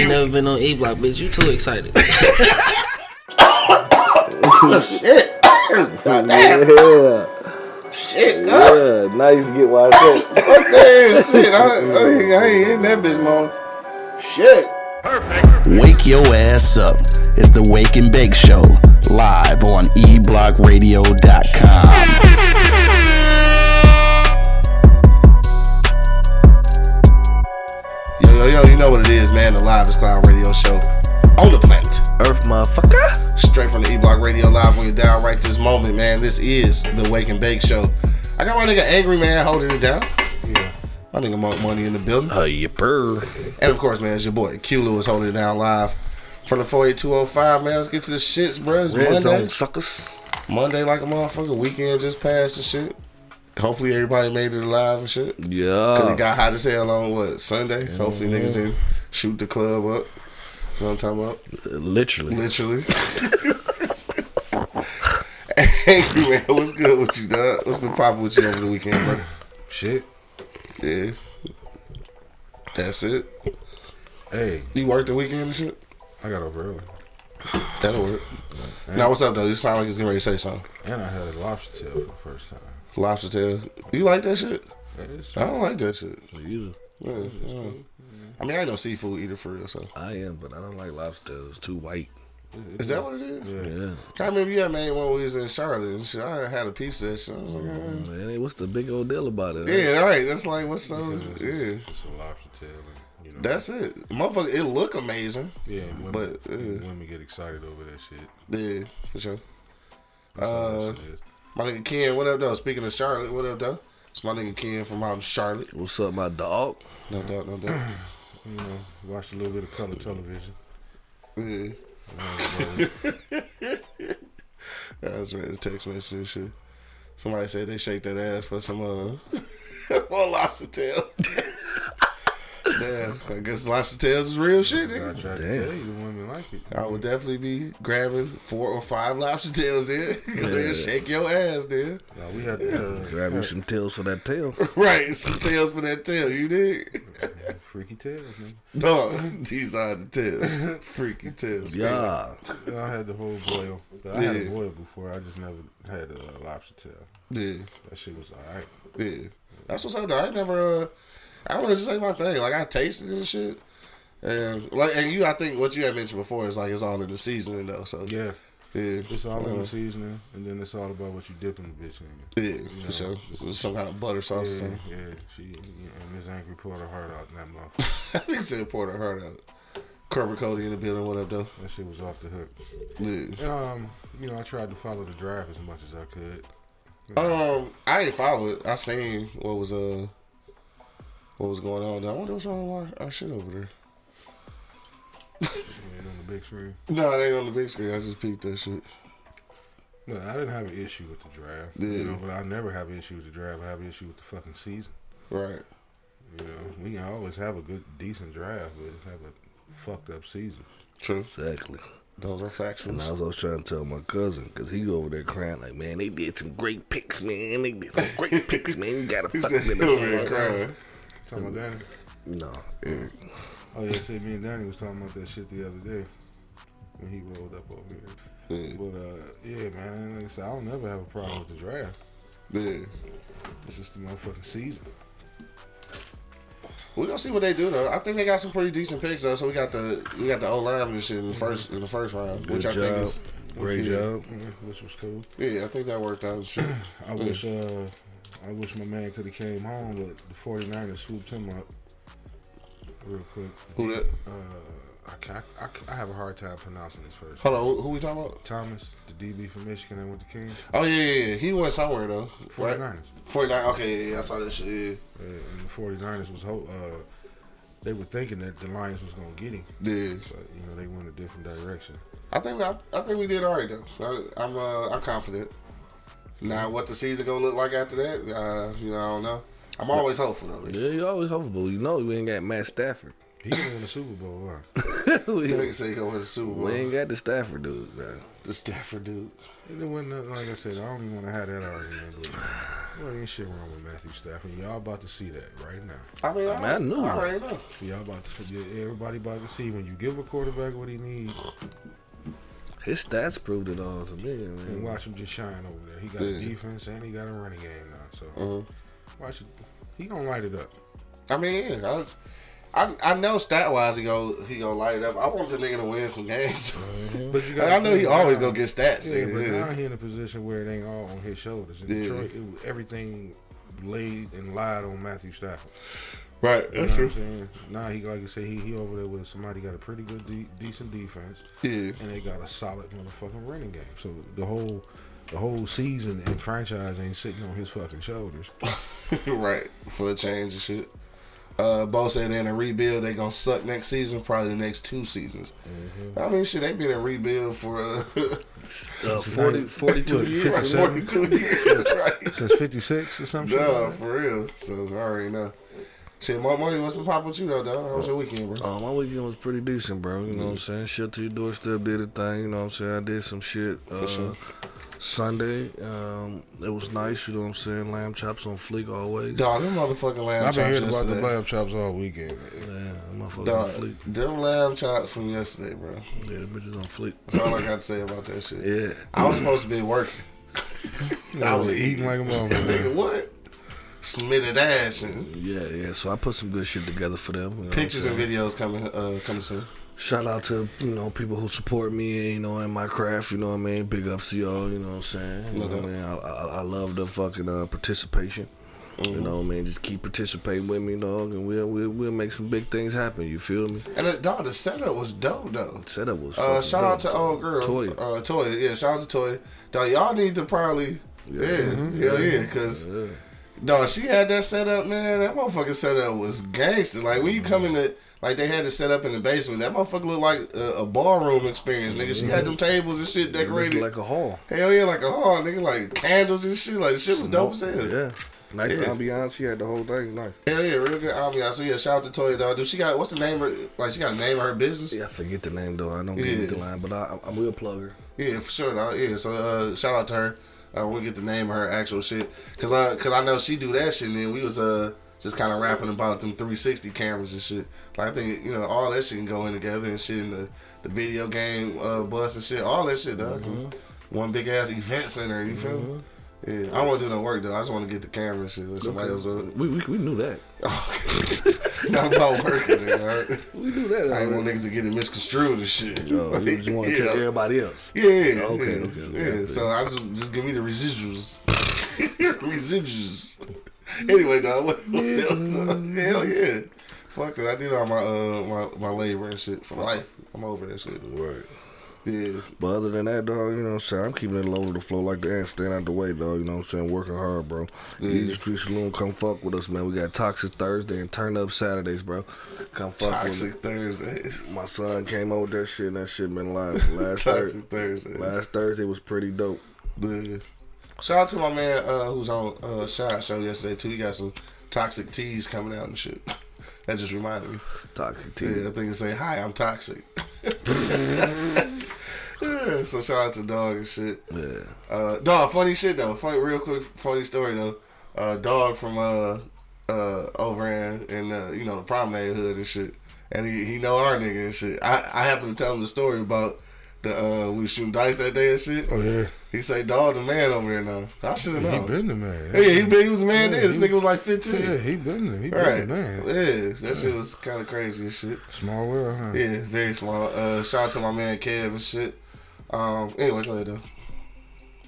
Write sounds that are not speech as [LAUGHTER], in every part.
ain't never been on E Block, bitch. You too excited. [LAUGHS] Oh, shit. God damn. [LAUGHS] Yeah, Shit, God. yeah. Now you get why I said. [LAUGHS] Fuck that shit. I, I, I ain't in that bitch, man. Shit. Wake your ass up. It's the Wake and Bake Show, live on E eblockradio.com. know what it is, man. The Live is Cloud Radio Show on the planet. Earth motherfucker. Straight from the E Block Radio Live on your down right this moment, man. This is the Wake and Bake Show. I got my nigga Angry Man holding it down. Yeah. My nigga Monk Money in the building. Uh, oh, yipper. And of course, man, it's your boy Q Lewis holding it down live from the 48205, man. Let's get to the shits, bro. It's Red Monday. zone suckers. Monday like a motherfucker. Weekend just passed and shit. Hopefully everybody made it alive and shit. Yeah. Cause it got hot as hell on what Sunday. Hopefully niggas mm-hmm. didn't shoot the club up. You know what I'm talking about? Literally. Literally. [LAUGHS] hey man, what's good with you, dog? What's been popping with you over the weekend, bro? Shit. Yeah. That's it. Hey, You worked the weekend and shit? I got up early. That'll work. Now what's up though? You sound like it's getting ready to say something. And I had a lobster tail for the first time. Lobster tail. You like that shit? That is I don't like that shit. Yeah, yeah. I mean, I ain't no seafood eater for real, so. I am, but I don't like lobster. It's too white. Is that what it is? Yeah. I remember you had made one when we was in Charlotte and shit. I had a piece of that shit. I was like, eh. Man, what's the big old deal about it? yeah, right. That's like, what's so, yeah. it's a lobster tail. And, you know, That's it. Motherfucker, it look amazing. yeah, women, but, uh, women get excited over that shit. Yeah, for sure. That's Uh, that shit is. My nigga Ken, what up, though? Speaking of Charlotte, what up, though? It's my nigga Ken from out in Charlotte. What's up, my dog? No doubt, no doubt. [CLEARS THROAT] You know, watched a little bit of color television. Yeah. [LAUGHS] I was ready to text message and shit. Somebody said they shake that ass for some uh [LAUGHS] for a lobster tail. [LAUGHS] Damn, I guess lobster tails is real shit, I nigga. tried to Damn. tell you, the women like it. I would definitely be grabbing four or five lobster tails there. Go [LAUGHS] there shake your ass there. Now, we had uh, Grab me some tails for that tail. [LAUGHS] Right, some tails for that tail, you dig? [LAUGHS] freaky tails, man. No, these are the tails. Freaky tails. Yeah. Yeah, I had the whole boil. But I had a boil before. I just never had a lobster tail. Yeah. That shit was alright. Yeah, that's what's up. Though. I never, uh, I don't know, it's just ain't my thing. Like I tasted it and shit, and like, and you, I think what you had mentioned before is like it's all in the seasoning though. So yeah, Yeah, it's all in the seasoning, and then it's all about what you dipping the bitch in. yeah, for sure. With some kind of butter sauce or Yeah, something. yeah. She and Miss Angry poured her heart out in that mouth. [LAUGHS] he said pour her heart out. Kerber Cody in the building. What up though? That shit was off the hook. Yeah. And, um, you know, I tried to follow the draft as much as I could. Um, I didn't follow it. I seen what was uh, what was going on. I wonder what's wrong with our, our shit over there. And on the big screen. No, it ain't on the big screen. I just peeped that shit. No, I didn't have an issue with the draft. Yeah. You know, but I never have an issue with the draft. I have an issue with the fucking season. Right. You know, we can always have a good, decent draft, but have a fucked up season. True. Exactly. Those are facts. And. I was always trying to tell my cousin, because he over there crying like, man, they did some great picks, man. They did some great picks, man. You gotta [LAUGHS] He fuck said with he over there crying. Talking about Danny. No, Eric. Oh yeah, see, me and Danny was talking about that shit the other day when he rolled up over here. Yeah. But uh, yeah, man, like I said, I don't never have a problem with the draft. Yeah. It's just the motherfucking season. We gonna see what they do though. I think they got some pretty decent picks though. So we got the we got the O line and shit in the first in the first round, Good which I job. think is Great yeah. job. Which was cool. yeah. I think that worked out. Shit. [CLEARS THROAT] I wish uh, I wish my man could have came home, but the 49ers swooped him up real quick. Who that? Uh, I, I, I have a hard time pronouncing his first. Hold on. Who, we talking about? Thomas, the DB from Michigan that went to Kings. Oh yeah, yeah, yeah. He went somewhere though. Right. 49ers. Forty nine. Okay, yeah, yeah, I saw that shit. Yeah. Uh, and the 49ers was ho- uh, they were thinking that the Lions was gonna get him, Yeah. but you know they went a different direction. I think I, I think we did all right though. I, I'm uh, I'm confident. Now what the season gonna look like after that? Uh, you know, I don't know. I'm always hopeful though. Yeah, you always hopeful. You know we ain't got Matt Stafford. He gonna win the Super Bowl. Huh? [LAUGHS] we, They say he gonna win the Super Bowl. we ain't got the Stafford dude, man. The Stafford dude. It wasn't nothing like I said. I don't even want to have that argument. But Well, ain't shit wrong with Matthew Stafford. Y'all about to see that right now. I mean, I mean, I knew I already know. Y'all about to everybody about to see when you give a quarterback what he needs His stats proved it all to me, and watch him just shine over there. He got Yeah. a defense and he got a running game now. So Mhm. watch it. He gonna light it up. I mean, yeah, I, was, I I know stat wise he go he gonna light it up. I want the nigga to win some games. [LAUGHS] But you And I know he always gonna get stats. Yeah, but Yeah. now he in a position where it ain't all on his shoulders. In Yeah. Detroit, it, everything laid and lied on Matthew Stafford. Right, You know that's what I'm true. saying? Now he, like I say, he, he over there with somebody got a pretty good, de- decent defense, Yeah, and they got a solid motherfucking running game. So the whole, the whole season and franchise ain't sitting on his fucking shoulders. [LAUGHS] right. For a change and shit. Uh, Bo said they're in a rebuild. They gonna suck next season, probably the next two seasons. Mm-hmm. I mean, shit, they been in rebuild for uh, Uh, 40, 42 years. like 57? 42 years, [LAUGHS] right? Since '56 or something. Duh, for real. So I already know. Shit, more money. What's been popping with you though, dog? How was your weekend, bro? Uh, my weekend was pretty decent, bro. You know what I'm saying? Shit to your doorstep did a thing. You know what I'm saying? I did some shit. Uh, sure. Sunday, um, it was nice. You know what I'm saying? Lamb chops on fleek always. Dog, them motherfucking lamb chops. I've been chops hearing about the lamb chops all weekend. Yeah, motherfuckers on Dog, fleek. them lamb chops from yesterday, bro. Yeah, the bitches on fleek. That's all I got to say about that shit. Yeah. I was supposed to be working. [LAUGHS] I was eating like a motherfucker. [LAUGHS] Nigga, what? Smitted ash and Yeah, yeah. So I put some good shit together for them. you know pictures and videos coming uh coming soon. Shout out to you know people who support me, you know, in my craft. You know what I mean. Big ups to y'all. You know what I'm saying. You No know what I mean. I, I, I love the fucking uh, participation. Mm-hmm. You know what I mean. Just keep participating with me, dog, and we'll we'll, we'll make some big things happen. You feel me? And the, dog, the setup was dope though. Setup was. Uh, shout out to old girl, Toya. Uh, Toya, yeah, shout out to Toya. Dog, y'all need to probably, yeah, hell yeah, cause Yeah. Dog, she had that set up, man. That motherfucking setup was gangster. Like when you come in the, like they had it set up in the basement. That motherfucker looked like a, a ballroom experience, nigga. She had them tables and shit It decorated. like a hall. hell yeah, like a hall, nigga, like candles and shit. Like shit was dope as hell. Yeah. Nice Yeah. ambiance. She had the whole thing. Nice. Hell yeah, real good ambiance. So yeah, shout out to Toya, dog. Dude, she got what's the name? Of, like she got a name of her business. Yeah, I forget the name though. I don't give Yeah. you the line, but I, I will plug her. Yeah, for sure, dog. Yeah, so uh, shout out to her. Uh, we'll get the name of her actual shit, cause I, cause I know she do that shit. And then we was uh just kind of rapping about them 360 cameras and shit. Like I think you know all that shit can go in together and shit. And the the video game uh bus and shit, all that shit, dog. One big ass event center. You feel me? Yeah, I don't want to do no work though. I just want to get the camera and shit. Let somebody else. We, we we knew that. [LAUGHS] not about working, nigga. all right? [LAUGHS] We knew that. I ain't want niggas to get it misconstrued and shit. Oh, you just want to Yeah. everybody else. Yeah. Okay, yeah, okay, okay, Yeah. So I just just give me the residuals. [LAUGHS] residuals. Anyway, dog. What, what else? Hell yeah. Fuck it. I did all my uh my, my labor and shit for life. I'm over that shit. Right. Yeah. But other than that, dog, you know what I'm saying? I'm keeping it low to the floor like the ants, staying out the way, dog. You know what I'm saying? Working hard, bro. Yeah. Easy Street Saloon, come fuck with us, man. We got Toxic Thursday and Turn Up Saturdays, bro. Come fuck Toxic with Thursdays. My son came over with that shit, and that shit been live. [LAUGHS] Last, Toxic Thursday, last Thursday was pretty dope. Yeah. Shout out to my man uh, who's on uh, Shot Show yesterday too. He got some toxic teas coming out and shit. [LAUGHS] that just reminded me. Toxic T. Yeah, I think it say, "Hi, I'm toxic." [LAUGHS] yeah, so shout out to Dog and shit. Yeah. Uh, dog, funny shit though. Funny, real quick, funny story though. Uh, dog from uh, uh, over in, in uh, you know the promenade hood and shit, and he, he know our nigga and shit. I I happened to tell him the story about the uh, we was shooting dice that day and shit. Oh yeah, He say, "Dog, the man over here now." I should have he known. been the man. Yeah, he, been, he was the man Yeah, then. This he- nigga was like 15. Yeah, he been the, he been right. the man. Yeah, that shit was kind of crazy and shit. Small world, huh? Yeah, very small. Uh, shout out to my man Kev and shit. Um, anyway, go ahead though.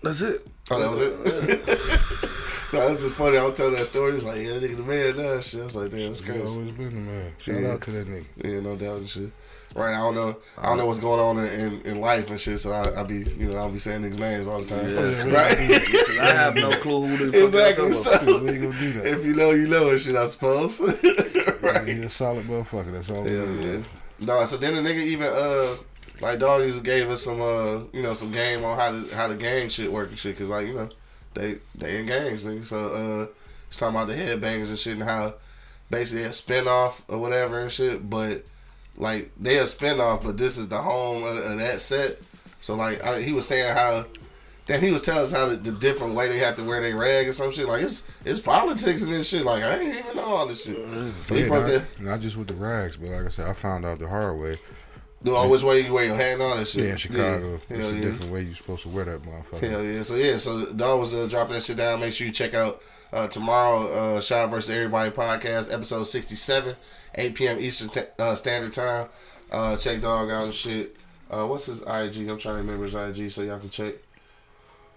That's it. Oh, that was it. [LAUGHS] no, it was just funny. I was telling that story. He was like, "Yeah, that nigga the man now." Shit, I was like, "Damn, that's He crazy." always been the man. Shout Yeah. out to that nigga. Yeah, no doubt and shit. Right, I don't know. I don't know what's going on in, in, in life and shit. So I, I be, you know, I'll be saying niggas' names all the time. Yeah. Right. Because I have no clue who the exactly. y'all talking about. So gonna do that. if you know, you know and shit. I suppose. [LAUGHS] right. He a solid motherfucker. That's all. we Yeah, do. yeah. No, so then the nigga even uh like doggies gave us some uh you know some game on how to how the gang shit work and shit because like you know they they in gangs nigga so uh it's talking about the headbangers and shit and how basically a spinoff or whatever and shit but like they a spinoff but this is the home of, of that set so like I, he was saying how Then he was telling us how the, the different way they have to wear their rag and some shit. Like it's it's politics and this shit. Like I didn't even know all this shit. So he Yeah, brought not, that. not just with the rags, but like I said, I found out the hard way. Do all which way you wear your hat and all that shit. Yeah, in Chicago, Yeah. it's Hell a yeah. different way you're supposed to wear that motherfucker. Hell yeah. So yeah, so Dog was uh, dropping that shit down. Make sure you check out uh, tomorrow, uh, versus Everybody podcast, episode sixty seven, eight p.m. Eastern t- uh, Standard Time. Uh, check Dog out and shit. Uh, what's his IG? I'm trying to remember his IG so y'all can check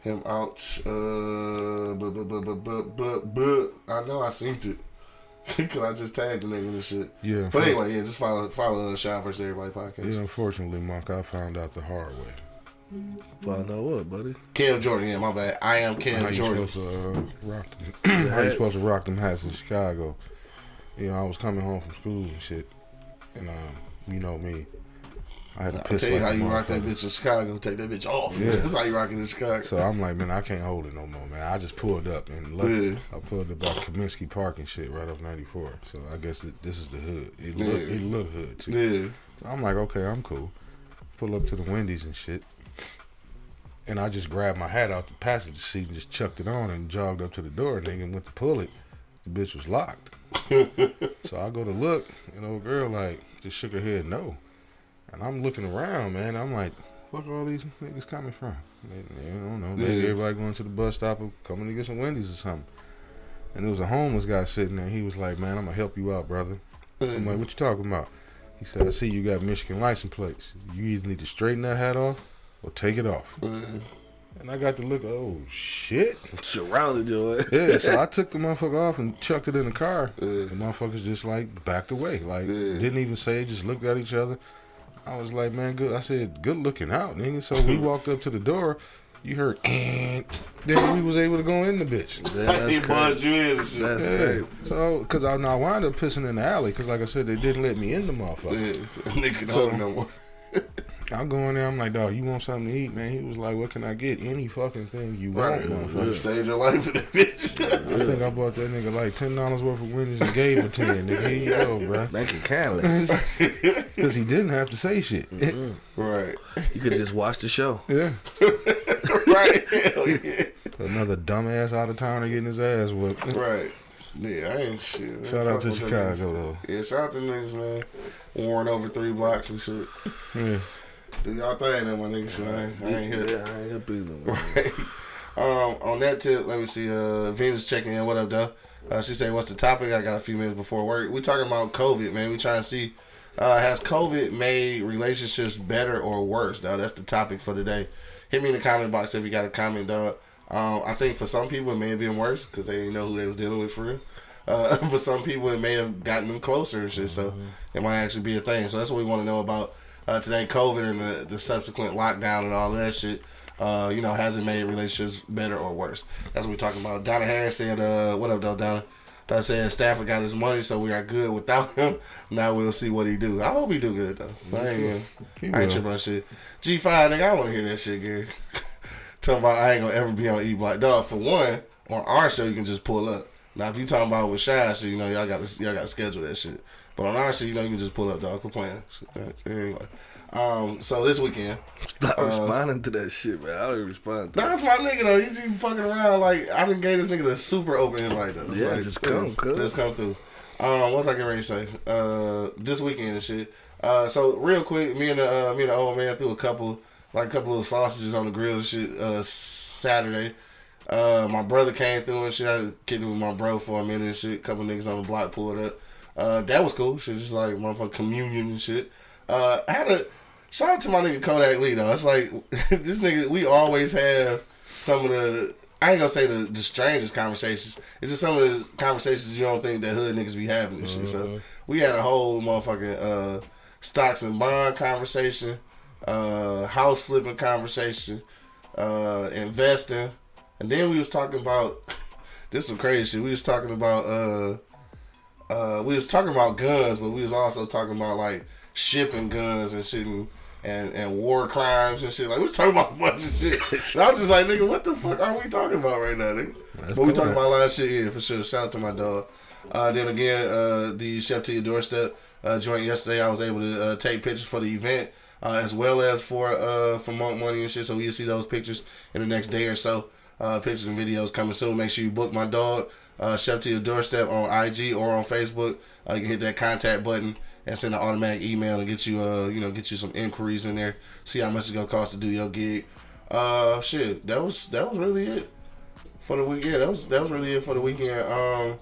him out. Uh, but but but but but but, but I know I seen it. [LAUGHS] Cause I just tagged the nigga and shit. Yeah, But anyway, yeah, just follow follow uh, Shot versus Everybody podcast. Yeah, unfortunately, Monk, I found out the hard way. Find out what, buddy? Kev Jordan, yeah, my bad. I am How Kev you Jordan. to uh, rock them? [CLEARS THROAT] how you supposed to rock them hats in Chicago? You know, I was coming home from school and shit, and um, you know me, I had to I'll piss tell you like how you rock that bitch in Chicago. Take that bitch off. [LAUGHS] Yeah. That's how you rock it in Chicago. So I'm like, man, I can't hold it no more, man. I just pulled up and look, Yeah. I pulled up by Comiskey Park and shit right off 94. So I guess it, this is the hood. It look, Yeah. it look hood too. yeah. So I'm like, okay, I'm cool. Pull up to the Wendy's and shit. And I just grabbed my hat out the passenger seat and just chucked it on and jogged up to the door. And nigga went to pull it. The bitch was locked. [LAUGHS] so I go to look, and old girl like just shook her head no. And I'm looking around, man. I'm like, fuck all these niggas coming from? They, they don't know. Maybe Yeah. everybody going to the bus stop or coming to get some Wendy's or something. And there was a homeless guy sitting there. He was like, man, I'm gonna help you out, brother. I'm like, what you talking about? He said, I see you got Michigan license plates. You either need to straighten that hat off or take it off. Mm-hmm. And I got to look, oh shit. Surrounded your ass. Yeah, so I [LAUGHS] took the motherfucker off and chucked it in the car. The motherfuckers just like backed away. Like didn't even say, just looked at each other. I was like, man, good. I said, good looking out, nigga. So we [LAUGHS] walked up to the door. You heard, and then we was able to go in the bitch. Yeah, he buzzed you in. That's Yeah. great. So, cause I, I wound up pissing in the alley, cause like I said, they didn't let me in the motherfucker. yeah. [LAUGHS] Nigga no more. I go in there, I'm like, dog, you want something to eat, man? He was like, what can I get? Any fucking thing you Right. want, You motherfucker. saved your life in that bitch. [LAUGHS] I think I bought that nigga like ten dollars worth of Wendy's and gave him ten. Nigga, here you go, bro. [LAUGHS] Thank you kindly. [LAUGHS] Because he didn't have to say shit. Mm-hmm. right. You could just watch the show. yeah. right. Hell yeah. Another dumbass out of towner getting his ass whooped. Right. Yeah, I ain't shit. man. Shout out to Chicago though. Yeah, shout out to niggas, man. Warring over three blocks and shit. Yeah. Do y'all thing, that my nigga shit. I ain't, I ain't hit. Yeah, I ain't hip either. Right. Um, on that tip, let me see. Uh, Venus checking in. What up, though? Uh, she say, "What's the topic?" I got a few minutes before work. We talking about COVID, man. We trying to see uh, has COVID made relationships better or worse? Now that's the topic for today. Hit me in the comment box if you got a comment, dog. Um, I think for some people it may have been worse because they didn't know who they was dealing with for real. Uh, [LAUGHS] for some people it may have gotten them closer and shit, so it might actually be a thing. So that's what we want to know about uh, today: COVID and the, the subsequent lockdown and all that shit uh, you know, hasn't made relationships better or worse? That's what we're talking about. Donna Harris said, uh, what up, though, Donna? I said Stafford got his money, so we are good without [LAUGHS] him. Now we'll see what he do. I hope he do good though. I ain't, I ain't tripping on shit. G five nigga, I want to hear that shit, Gary. [LAUGHS] Talking about I ain't gonna ever be on E Block, dog. For one, on our show you can just pull up. Now if you talking about with Shy, shit, you know y'all got to y'all got to schedule that shit. But on our shit, you know you can just pull up, dog. Quit playing. Anyway, um, so this weekend. [LAUGHS] Stop responding to that shit, man. I don't respond to that. That's my nigga though. He's even fucking around. Like I didn't gave this nigga the super open invite though. Yeah, like, just come, cuz. Just come through. Um, what's I getting ready to say? Uh, this weekend and shit. Uh, so real quick, me and the uh, me and the old man threw a couple like a couple of sausages on the grill and shit. Uh, Saturday. Uh, my brother came through and shit. I kicked it with my bro for a minute and shit. Couple niggas on the block pulled up. Uh, that was cool. Shit, just like motherfucking communion and shit. Uh, I had a shout out to my nigga Kodak Lee though. It's like [LAUGHS] this nigga. We always have some of the. I ain't gonna say the, the strangest conversations. It's just some of the conversations you don't think that hood niggas be having and shit. So we had a whole motherfucking uh, stocks and bond conversation, uh, house flipping conversation, uh, investing, and then we was talking about [LAUGHS] this some crazy shit. We was talking about uh, we was talking about guns, but we was also talking about like shipping guns and shit and, and, and war crimes and shit. Like we was talking about a bunch of shit. I was just like, nigga, what the fuck are we talking about right now, nigga? but we talking about a lot of shit, yeah, for sure. Shout out to my dog. Uh, then again, uh, the chef to your doorstep uh, joint yesterday. I was able to uh, take pictures for the event. uh, as well as for uh, for Monk Money and shit. So you'll see those pictures in the next day or so. Uh, pictures and videos coming soon. Make sure you book my dog, uh, Chef to your doorstep on IG or on Facebook. Uh, you can hit that contact button and send an automatic email and get you uh you know get you some inquiries in there. See how much it's gonna cost to do your gig. Uh, shit, that was that was really it for the weekend. That was that was really it for the weekend. Um,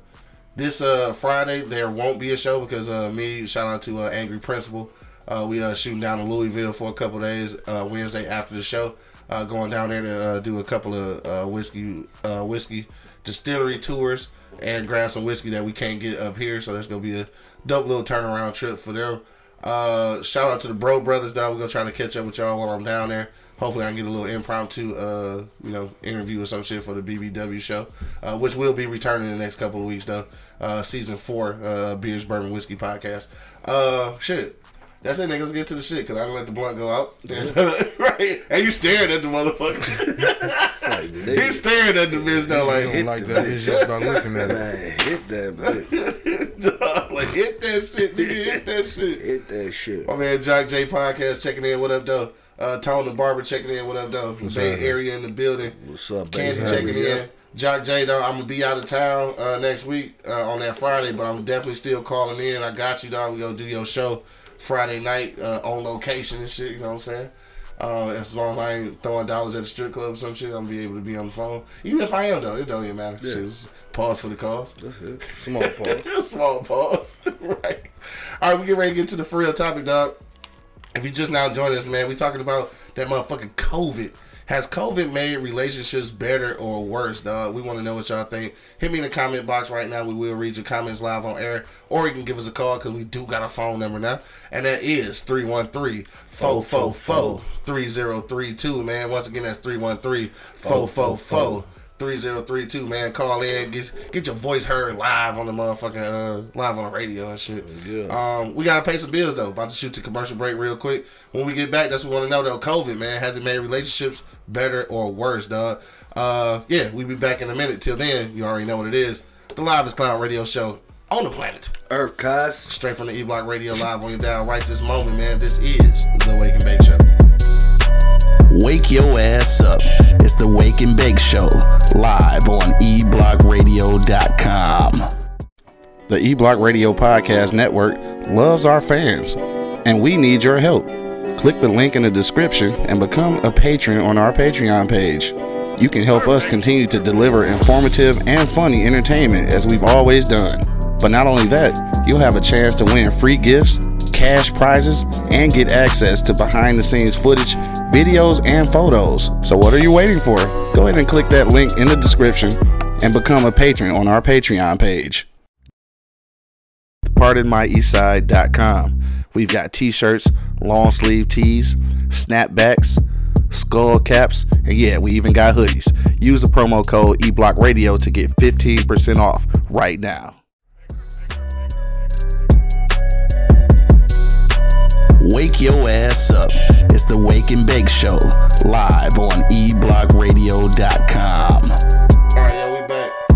this uh Friday there won't be a show because uh me shout out to uh, Angry Principal. Uh, we uh shooting down in Louisville for a couple days. Uh, Wednesday after the show, uh, going down there to uh, do a couple of uh, whiskey uh whiskey distillery tours and grab some whiskey that we can't get up here. So that's gonna be a dope little turnaround trip for them. Uh, shout out to the Bro Brothers, though. We're gonna try to catch up with y'all while I'm down there. Hopefully, I can get a little impromptu, uh, you know, interview or some shit for the BBW show, uh, which will be returning in the next couple of weeks, though. Uh, season four, uh, Beers, Bourbon, Whiskey podcast. Uh, shit. That's it, niggas. Get to the shit, cause I didn't let the blunt go out. [LAUGHS] right? And you staring at the motherfucker. Like, [LAUGHS] He's staring at the bitch now, like, don't like that bitch just by looking at [LAUGHS] it. man, hit that, bitch. like hit that shit, nigga, hit that shit. hit that shit. My man Jock J podcast checking in. What up, though? Uh, Tone the barber checking in. What up, though? What's Bay up? Area in the building. What's up, Candy baby? checking in. Jock J, though, I'm gonna be out of town uh, next week uh, on that Friday, but I'm definitely still calling in. I got you, dog. We gonna do your show Friday night uh, on location and shit. You know what I'm saying? Uh, as long as I ain't throwing dollars at the strip club or some shit, I'm gonna be able to be on the phone. Even if I am, though, it don't even matter. Yeah. Shit, pause for the cause. That's it. Small [LAUGHS] pause. Small pause. [LAUGHS] right. All right, we get ready to get to the for real topic, dog. If you just now joined us, man, we talking about that motherfucking COVID. Has COVID made relationships better or worse, dog? We want to know what y'all think. Hit me in the comment box right now. We will read your comments live on air. Or you can give us a call because we do got a phone number now. And that is 313 444 3032, man. Once again, that's 313 444 3032, man. Call in, get get your voice heard live on the motherfucking uh live on the radio and shit. Yeah. Um, we gotta pay some bills though. About to shoot the commercial break real quick. When we get back, that's what we want to know though. COVID, man, has it made relationships better or worse, dog? Uh, yeah, we be back in a minute. Till then, you already know what it is. The Live Cloud Radio Show on the planet, Earth cuz. straight from the E Block Radio Live on your dial right this moment, man. This is the Wake and Bake Show. Wake your ass up. It's the Wake and Bake Show, live on eblockradio.com. The eBlock Radio Podcast Network loves our fans, and we need your help. Click the link in the description and become a patron on our Patreon page. You can help us continue to deliver informative and funny entertainment as we've always done. But not only that, you'll have a chance to win free gifts, cash prizes, and get access to behind the scenes footage, videos, and photos. So, what are you waiting for? Go ahead and click that link in the description and become a patron on our Patreon page pardonmyeastside.com. We've got t-shirts, long sleeve tees, snapbacks, skull caps, and yeah, we even got hoodies. Use the promo code eblockradio to get 15% off right now. Wake your ass up. It's the Wake and Bake Show, live on eblockradio.com. All right, yeah, we back. We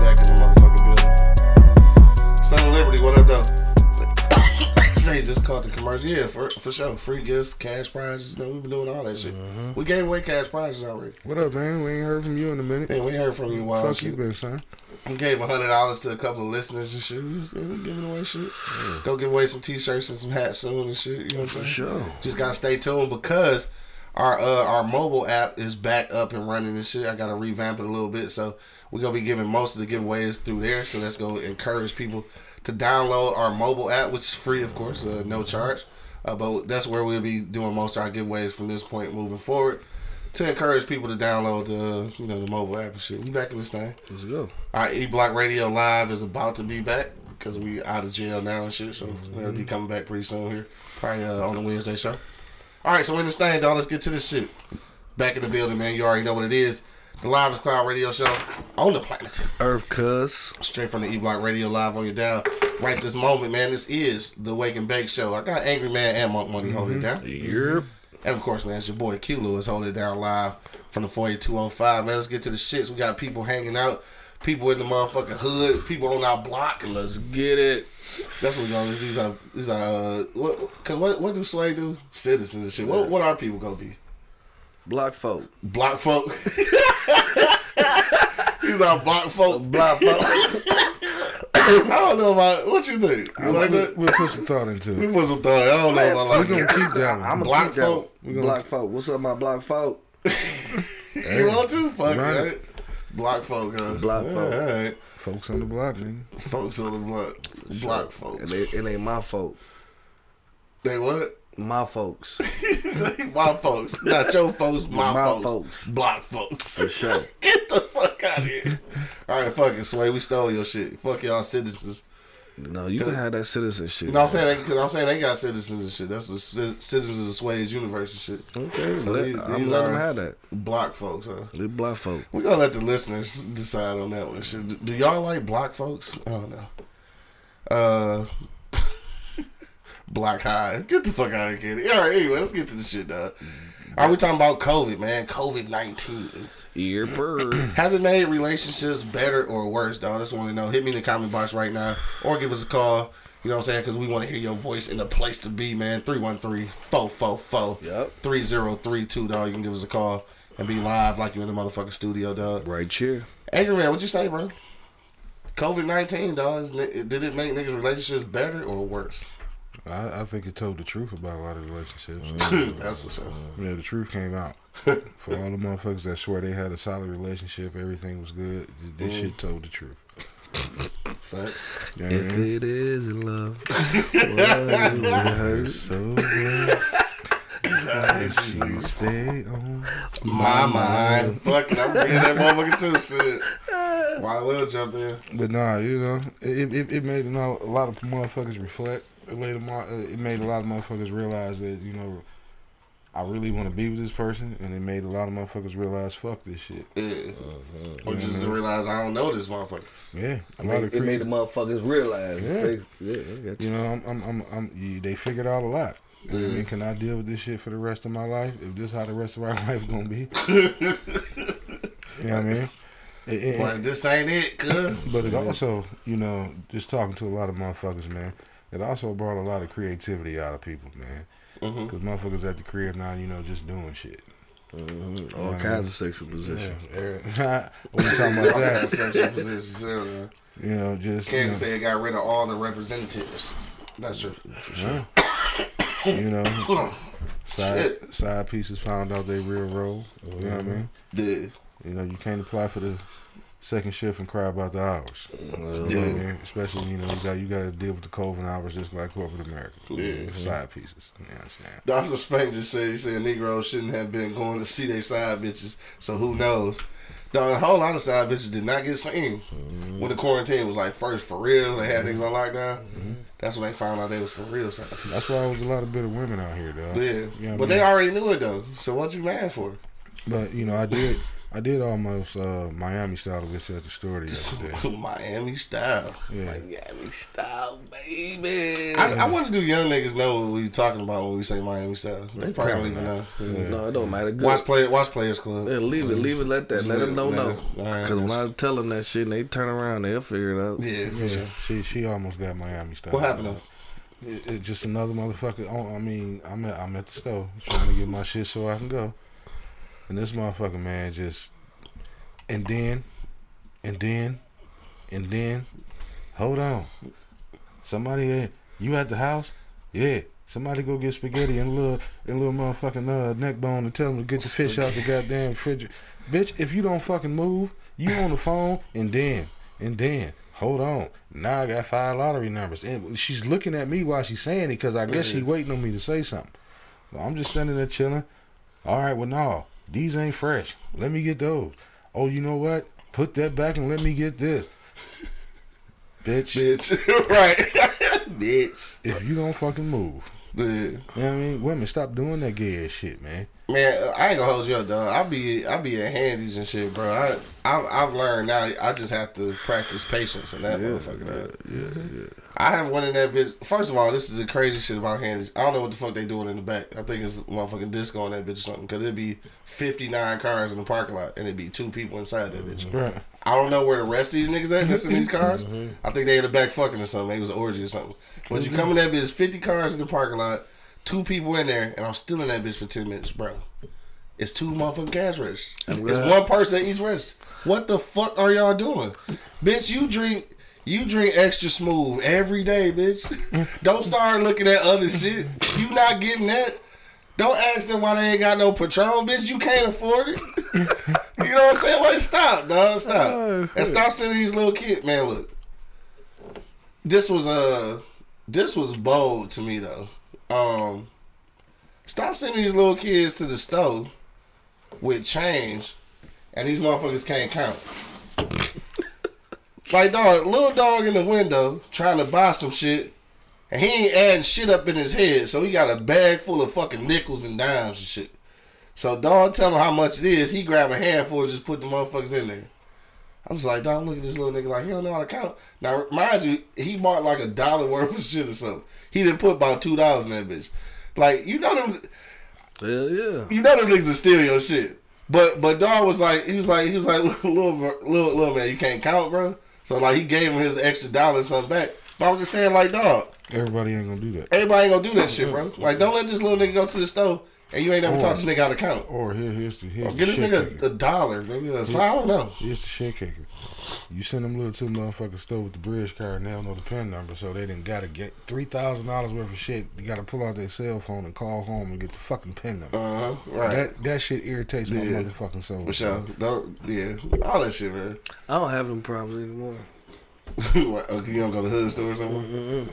back in the motherfucking building. Son of Liberty, what up, though? Just caught the commercial. Yeah, for for sure. Free gifts, cash prizes. You know, we've been doing all that shit. We gave away cash prizes already. What up, man? We ain't heard from you in a minute. Then we heard from you while. Fuck you been, son. We gave hundred dollars to a couple of listeners and shit. We was we giving away shit. Go give away some t-shirts and some hats soon and shit. You know what I'm saying? sure. Just gotta stay tuned because our uh, our mobile app is back up and running and shit. I gotta revamp it a little bit, so we're gonna be giving most of the giveaways through there. So let's go encourage people to download our mobile app, which is free, of course, uh, no charge. Uh, but that's where we'll be doing most of our giveaways from this point moving forward. To encourage people to download the you know the mobile app and shit. We back in this thing. Let's go. Our E Block Radio Live is about to be back because we out of jail now and shit. So we'll be coming back pretty soon here, probably uh, on the Wednesday show. All right, so in this thing, dog, let's get to this shit. Back in the building, man. You already know what it is. The Live is Cloud Radio Show on the planet. Earth cuz. Straight from the E Block Radio Live on your dial. Right this moment, man. This is the Wake and Bake Show. I got Angry Man and Monk Money holding it down. Yep. And of course, man, it's your boy Q Lewis holding it down live from the 48205. Man, let's get to the shits. We got people hanging out, people in the motherfucking hood, people on our block. Let's get it. That's what y'all. These are these are. Uh, what? Cause what? What do Sway do? Citizens and shit. What? What are people gonna be? Block folk. Block folk. [LAUGHS] [LAUGHS] These are block folk. Block folk. [COUGHS] I don't know about what you think. You like We'll, that? we'll put some thought into it. We put some thought. I don't know about We're gonna keep that one. I'm Block block folk. folk. Block folk. What's up, my block folk? [LAUGHS] You want to? Fuck Right. it. Block folk. Huh? Block Yeah, folk. All right. Folks on the block, nigga. Folks on the block. Block folks. And they, it ain't my folk. They what? My folks. [LAUGHS] my folks. Not your folks, my, My folks. folks. Block folks. For sure. [LAUGHS] Get the fuck out of here. All right, fuck it, Sway. We stole your shit. Fuck y'all citizens. No, you can have that citizen shit. What I'm saying? Because I'm saying they got citizens and shit. That's the citizens of Sway's universe and shit. Okay, So let, these- I'm these are- have that. Block folks, huh? They block folks. we going to let the listeners decide on that one. Shit. Do- Do y'all like block folks? I don't know. Uh. Block high. Get the fuck out of here, kid. All right, anyway, let's get to the shit, dog. Mm-hmm. Are we talking about COVID, man? COVID 19. Ear bird. [CLEARS THROAT] Has it made relationships better or worse, dog? I just want to know. Hit me in the comment box right now or give us a call. You know what I'm saying? Because we want to hear your voice in the place to be, man. 313-444. Yep. 3032, dog. You can give us a call and be live like you're in the motherfucking studio, dog. Right here. Angry man, what you say, bro? COVID-19, dog. Did it make niggas' relationships better or worse? I, I think it told the truth about a lot of relationships. [LAUGHS] That's what's up. Yeah, the truth came out. [LAUGHS] For all the motherfuckers that swear they had a solid relationship, everything was good, this Mm. shit told the truth. Facts. You know what I If mean? it is love, [LAUGHS] why would it hurt? So good. Why she stay on My mind. Fuck it. I'm getting that motherfucker too. Shit. [LAUGHS] Why will jump in? But nah, you know, it it, it made you know, a lot of motherfuckers reflect. It made, a, mo- uh, it made a lot of motherfuckers realize that you know, I really want to be with this person, and it made a lot of motherfuckers realize fuck this shit. Yeah. Or just to realize I don't know this motherfucker. Yeah, a It lot made, of it made the motherfuckers realize. Yeah. Yeah, you. You know, I'm, I'm, I'm, I'm they figured out a lot. I mean, can I deal with this shit for the rest of my life? If this is how the rest of our [LAUGHS] life is gonna be, you know what I mean? It- it- Like this ain't it, cuz. But it also, you know, just talking to a lot of motherfuckers, man, it also brought a lot of creativity out of people, man. Because motherfuckers at the crib now, you know, just doing shit. Mhm. All Yeah. [LAUGHS] [LAUGHS] kinds of sexual positions. Yeah. when we talking about that that, sexual positions. too, you know, just, Can't know, say it got rid of all the representatives. That's true. For sure. Yeah. You know, side, side pieces found out they real role. You know what I mm-hmm. mean? Yeah. You know, you can't apply for the second shift and cry about the hours. Know what I Yeah. mean? Especially, you know, you got you got to deal with the COVID hours just like corporate America. Yeah. Side pieces. You understand? Dr. Spank just said he said Negroes shouldn't have been going to see their side bitches, so who knows? Dog, a whole lot of side bitches did not get seen mm-hmm. when the quarantine was like first for real. They had mm-hmm. niggas on lockdown. That's when they found out they was for real. That's why there's a lot of bitter women out here, though. Yeah, You know what I but mean? they already knew it though. So what you mad for? But you know, I did, I did almost uh, Miami style of this at the store the other day. [LAUGHS] Miami style. Yeah, Miami style, baby. I, I want to do young niggas know what we talking about when we say Miami style. They probably don't even know. Yeah. no, it don't matter. Good. Watch play, watch Players Club. Yeah, leave it, leave it, let that, let let- them know, let know. us- all right, Because when I tell them that shit, and they turn around, they'll figure it out. Yeah, yeah. sure. She she almost got Miami style. What happened though? It, it just another motherfucker. oh, I mean, I'm at I'm at the store trying to get my shit so I can go, and this motherfucker man just, and then, and then, and then, hold on, somebody, you at the house? Yeah. Somebody go get spaghetti and a little, and a little motherfucking uh, neck bone and tell them to get the fish out the goddamn fridge. Bitch, if you don't fucking move, you on the phone and then, and then, hold on. Now I got five lottery numbers. And she's looking at me while she's saying it because I guess she waiting on me to say something. So I'm just standing there chilling. All right, well, no, these ain't fresh. Let me get those. Oh, you know what? Put that back and let me get this. Bitch, Bitch, [LAUGHS] right? [LAUGHS] Bitch. if you don't fucking move, Yeah. you know what I mean? Women, stop doing that gay ass shit, man. Man, I ain't gonna hold you up, dog. I be I be at handies and shit, bro. I I've, I've learned now. I just have to practice patience and that yeah, motherfucker. dog. I have one in that bitch. First of all, this is the crazy shit about handies. I don't know what the fuck they doing in the back. I think it's motherfucking disco on that bitch or something. Cause it'd be fifty nine cars in the parking lot and it'd be two people inside that bitch. Right. I don't know where the rest of these niggas at that's in these cars. I think they in the back fucking or something. They was an orgy or something. But you come in that bitch, 50 cars in the parking lot, two people in there, and I'm still in that bitch for 10 minutes, bro. It's two motherfucking cash registers. It's one person at each register. What the fuck are y'all doing? bitch, you drink you drink extra smooth every day, bitch. [LAUGHS] Don't start looking at other shit. You not getting that. Don't ask them why they ain't got no Patron, bitch. You can't afford it. [LAUGHS] you know what I'm saying? Like, stop, dog. Stop. And stop sending these little kids. Man, look. This was uh this was bold to me though. Um stop sending these little kids to the store with change and these motherfuckers can't count. like dog, little dog in the window trying to buy some shit and he ain't adding shit up in his head, so he got a bag full of fucking nickels and dimes and shit. So dog tell him how much it is. He grab a handful and just put the motherfuckers in there. I was like, dog, look at this little nigga like he don't know how to count. Now mind you, he bought like a dollar worth of shit or something. He didn't put about two dollars in that bitch. Like you know them, Hell yeah. you know them niggas that steal your shit. But but dog was like he was like he was like [LAUGHS] little little little man, you can't count, bro. So like he gave him his extra dollar something back. But I was just saying like dog, Everybody ain't gonna do that. everybody ain't gonna do that shit, bro. Like don't let this little nigga go to the store and you ain't never taught this nigga how to count. Or here, here's the here's Get the this nigga kicker. a dollar, nigga. So I don't know. Here's the shit kicker. You send them little two motherfuckers store with the bridge card and they don't know the pin number, so they didn't gotta get three thousand dollars worth of shit. You gotta pull out their cell phone and call home and get the fucking pin number. Uh huh. Right. That that shit irritates my motherfucking soul. For sure. Don't yeah. All that shit, man. I don't have them problems anymore. [LAUGHS] what, okay, you don't go to the hood store or something? [LAUGHS]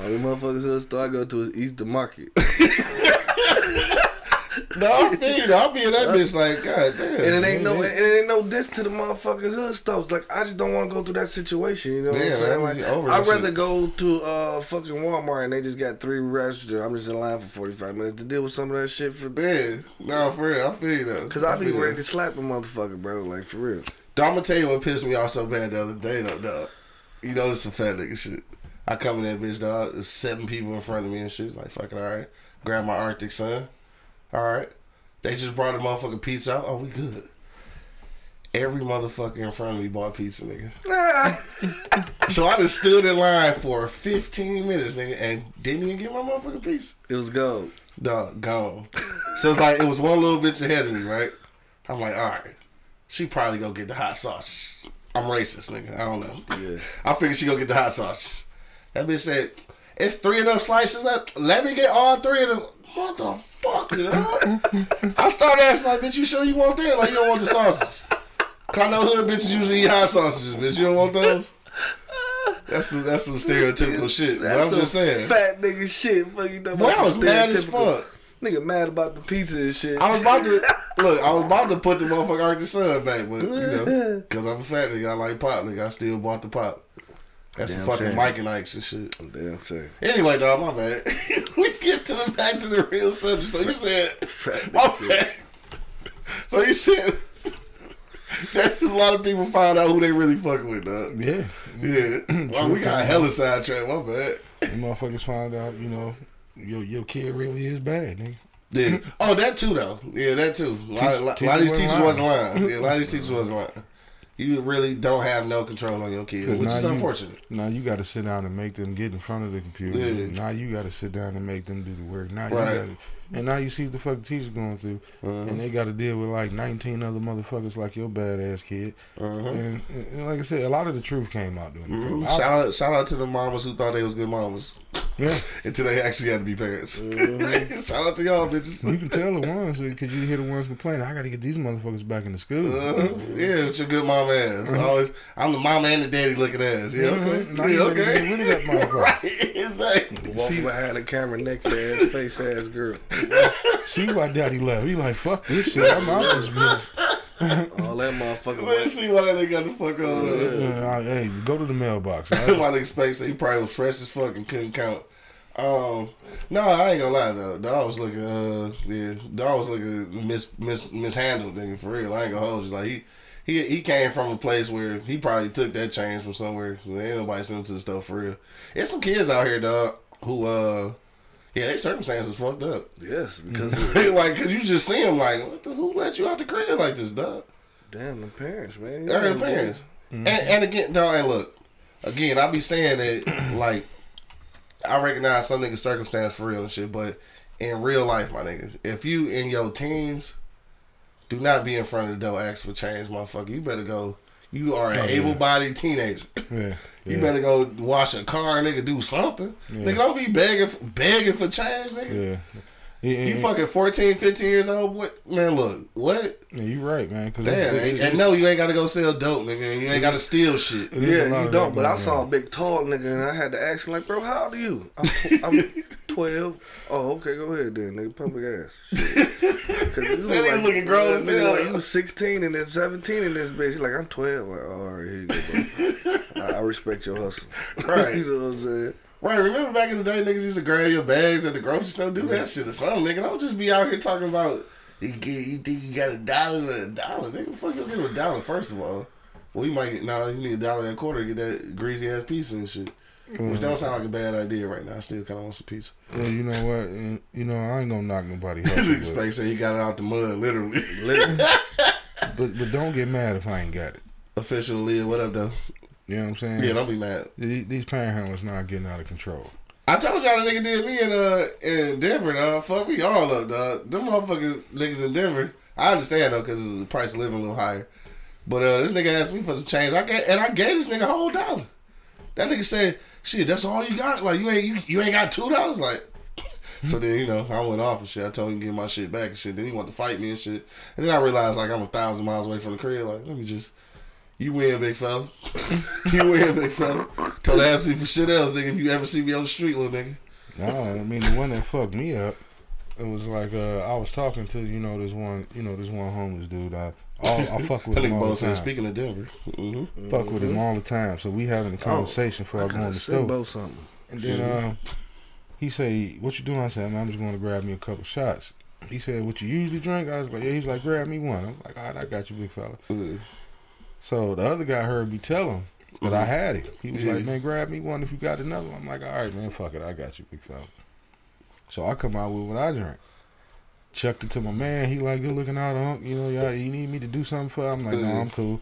Only [LAUGHS] motherfuckers hood store I go to is Eastern Market. No, I feel you. I'll be in that bitch like, God damn. And it ain't no, and it ain't no diss to the motherfucking hood stores. Like I just don't want to go through that situation. You know what Yeah, I'm saying? Like I'd rather shit. go to uh fucking Walmart and they just got three registers. I'm just in line for 45 minutes to deal with some of that shit for. Yeah, no, for real. I feel you though. Cause I be feel ready to slap a motherfucker, bro. Like for real. Dog, I'm gonna tell you what pissed me off so bad the other day though, dog. You know this some fat nigga shit. I come in that bitch, dog. There's seven people in front of me and shit. Like fucking alright. Grab my Arctic Sun. Alright. They just brought a motherfucking pizza out. Oh, we good. Every motherfucker in front of me bought pizza, nigga. [LAUGHS] So I just stood in line for 15 minutes, nigga, and didn't even get my motherfucking pizza. It was gold. Dog, gone. So it's like it was one little bitch ahead of me, right? I'm like, all right, she probably go get the hot sauce. I'm racist, nigga. I don't know. Yeah. I figured she go get the hot sauce. That bitch said, "It's three of them slices left. Let me get all three of them." Motherfucker. I started asking like, "Bitch, you sure you want that? Like you don't want the sausages?" Cause I know hood bitches usually eat hot sausages, bitch. You don't want those? That's some, that's some stereotypical shit. But I'm just saying. Fat nigga shit. Fuck you Boy, I was mad as fuck. Nigga mad about the pizza and shit. I was about to [LAUGHS] look. I was about to put the motherfucker Arctic Sun back, but you know, [LAUGHS] because I'm a fat nigga, I like pop. Nigga, I still bought the pop. That's some Damn fucking shame. Mike and Ike's and shit. Damn shame. Anyway, dog, my bad. [LAUGHS] we get to the back to the real subject. So you said, my bad. So you said that's a lot of people find out who they really fucking with, dog. Yeah. Yeah. [CLEARS THROAT] Well, we got a hella sidetracked. My bad. The motherfuckers find out, you know, your your kid really is bad, nigga. Yeah. Oh, that too, though. Yeah, that too. A lot, a lot, lot of these Teachers wasn't lying. Yeah, a lot of these teachers wasn't lying. You really don't have no control on your kid, which is you- unfortunate. Now you got to sit down and make them get in front of the computer. Yeah. Now you got to sit down and make them do the work. Now you Right. got to, and now you see what the fucking teacher going through, Uh-huh. and they got to deal with like 19 other motherfuckers like your badass kid. Uh-huh. And, and, and like I said, a lot of the truth came out during the Mhm. I- Shout out, shout out to the mamas who thought they was good mamas yeah. [LAUGHS] until they actually had to be parents. [LAUGHS] shout out to y'all bitches. You can tell the ones because you hear the ones complaining. I got to get these motherfuckers back in the school. Uh-huh. Yeah, it's your good mama ass. Always, I'm the mama and the daddy looking ass. Yeah, okay. Now Yeah, you ready to okay. get rid of that [LAUGHS] motherfucker. right, exactly. Walking behind the camera, naked ass, face ass girl. See why daddy left. He like, fuck this shit. I'm out this bitch. [LAUGHS] All that motherfucker. Let's see why they got the fuck on. Uh, Uh, hey, go to the mailbox. all right? My nigga Space said he probably was fresh as fuck and couldn't count. Um, no, I ain't gonna lie though. Dog was looking, uh, yeah, dog was looking mis mis mishandled, nigga. For real, I ain't gonna hold you. Like he, he, he came from a place where he probably took that change from somewhere. Ain't nobody sent him to the stuff for real. There's some kids out here, dog, who, uh, yeah, their circumstances fucked up. Yes, because [LAUGHS] like, cause you just see them like, what the who let you out the crib like this, dog? damn the parents, man. They're their parents. And, and again, dog, and look, again, I be saying that [CLEARS THROAT] like I recognize some niggas circumstance for real and shit, but in real life, my niggas, if you in your teens, do not be in front of the door ask for change, motherfucker. You better go. You are an Oh, yeah. able-bodied teenager. [COUGHS] Yeah. You yeah, better go wash a car, nigga. Do something, Yeah. nigga. Don't be begging, begging for change, nigga. Yeah. Yeah, You yeah, fucking 14, 15 years old. What man? Look, what? yeah, you right, man. Cause Damn, it- and, it- and no, you ain't got to go sell dope, nigga. You ain't got to steal shit. it is a Yeah, you don't. that But I going saw a big tall nigga and I had to ask him like, bro, how old are you? [LAUGHS] I'm, I'm twelve. Oh, okay, go ahead then, nigga. Public ass. Shit. Cause [LAUGHS] you Said he was looking grown as nigga, hell. Like, you was sixteen and then seventeen in this bitch. He's like, I'm twelve. Like, oh, all right, here you go, bro. [LAUGHS] I, I respect your hustle. Right. you know what I'm saying? Right, remember back in the day, niggas used to grab your bags at the grocery store, do that shit or something, nigga. Don't just be out here talking about you get you think you got a dollar a dollar, nigga. Fuck you get a dollar first of all. Well, you might get now you need a dollar and a quarter to get that greasy ass pizza and shit. Which mm. don't sound like a bad idea right now. I still kind of want some pizza. Well, you know what? And, you know, I ain't gonna knock nobody [LAUGHS] Nigga Space said he got it out the mud, literally. literally. [LAUGHS] but but don't get mad if I ain't got it. Official Leah, what up though? You know what I'm saying? Yeah, don't be mad. These, these panhandlers not getting out of control. I told y'all the nigga did me in uh in Denver, dog. Fuck we all up, dog. Them motherfucking niggas in Denver. I understand though, cause the price of living a little higher. But uh, this nigga asked me for some change. I gave, and I gave this nigga a whole dollar. That nigga said, "Shit, that's all you got? Like you ain't you, you ain't got two dollars? Like." [LAUGHS] So then you know I went off and shit. I told him to get my shit back and shit. Then he wanted to fight me and shit. And then I realized like I'm a thousand miles away from the crib. Like let me just. You win, big fella. [LAUGHS] you win, big fella. Don't ask me for shit else, nigga. If you ever see me on the street, little nigga. No, I mean the one that fucked me up. It was like uh, I was talking to you know this one you know this one homeless dude. I all, I [LAUGHS] fuck with I him all both the time. speaking of Denver. hmm Fuck with him all the time. So we having a conversation before I, go in the store. Simbo something. And then uh, he say, "What you doing?" I said, "Man, "I'm just going to grab me a couple shots." He said, "What you usually drink?" I was like, "Yeah." He's like, "Grab me one." I'm like, "All right, I got you, big fella." So the other guy heard me tell him that I mm-hmm. had it. He was Yeah. like, "Man, grab me one if you got another." one. I'm like, "All right, man, fuck it, I got you, big fella." So I come out with what I drink. Chucked it to my man. He like, "Good looking out, Unc. You know, y'all, you need me to do something for?" I'm like, "No, I'm cool."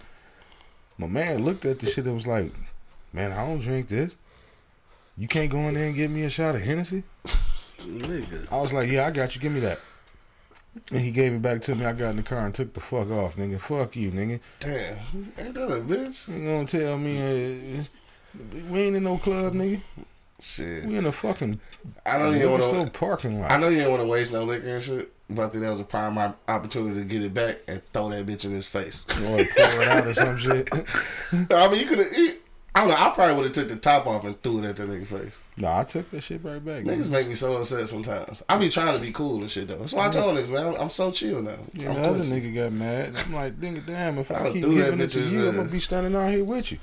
My man looked at the shit and was like, "Man, I don't drink this. You can't go in there and give me a shot of Hennessy." [LAUGHS] Nigga. I was like, yeah, I got you. Give me that. And he gave it back to me. I got in the car and took the fuck off, nigga. Fuck you, nigga. Damn, ain't that a bitch? You gonna tell me uh, we ain't in no club, nigga. Shit, We in a fucking I don't even want to. parking lot. I know you ain't want to waste no liquor and shit, but I think that was a prime opportunity to get it back and throw that bitch in his face. Or pour it out or some shit. [LAUGHS] I mean, you could have. I don't know. I probably would have took the top off and threw it at that nigga face. no, I took that shit right back. Niggas Nigga. make me so upset sometimes. I be trying to be cool and shit though. That's why I told niggas, man, I'm, I'm so chill now. Yeah, the other nigga got mad. I'm like, nigga, damn, if [LAUGHS] I I, keep that giving it to you, I'm gonna be standing out here with you.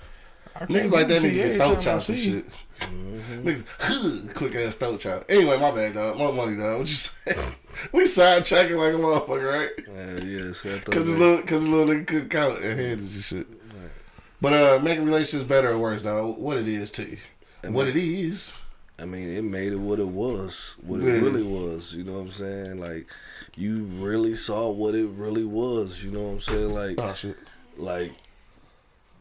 Niggas like that to nigga you get throat chops and you. shit. [LAUGHS] Niggas, [LAUGHS] quick ass throat chop. Anyway, my bad, dog. More money, dog. What you say? we sidetracking like a motherfucker, right? Yeah, yeah. So I thought Cause his little, cause little nigga could count and handles and shit. But uh, making relationships better or worse, though, What it is to you? What it is? I mean, it made it what it was, what Yeah. it really was. You know what I'm saying? Like, you really saw what it really was. You know what I'm saying? Like, Oh shit. like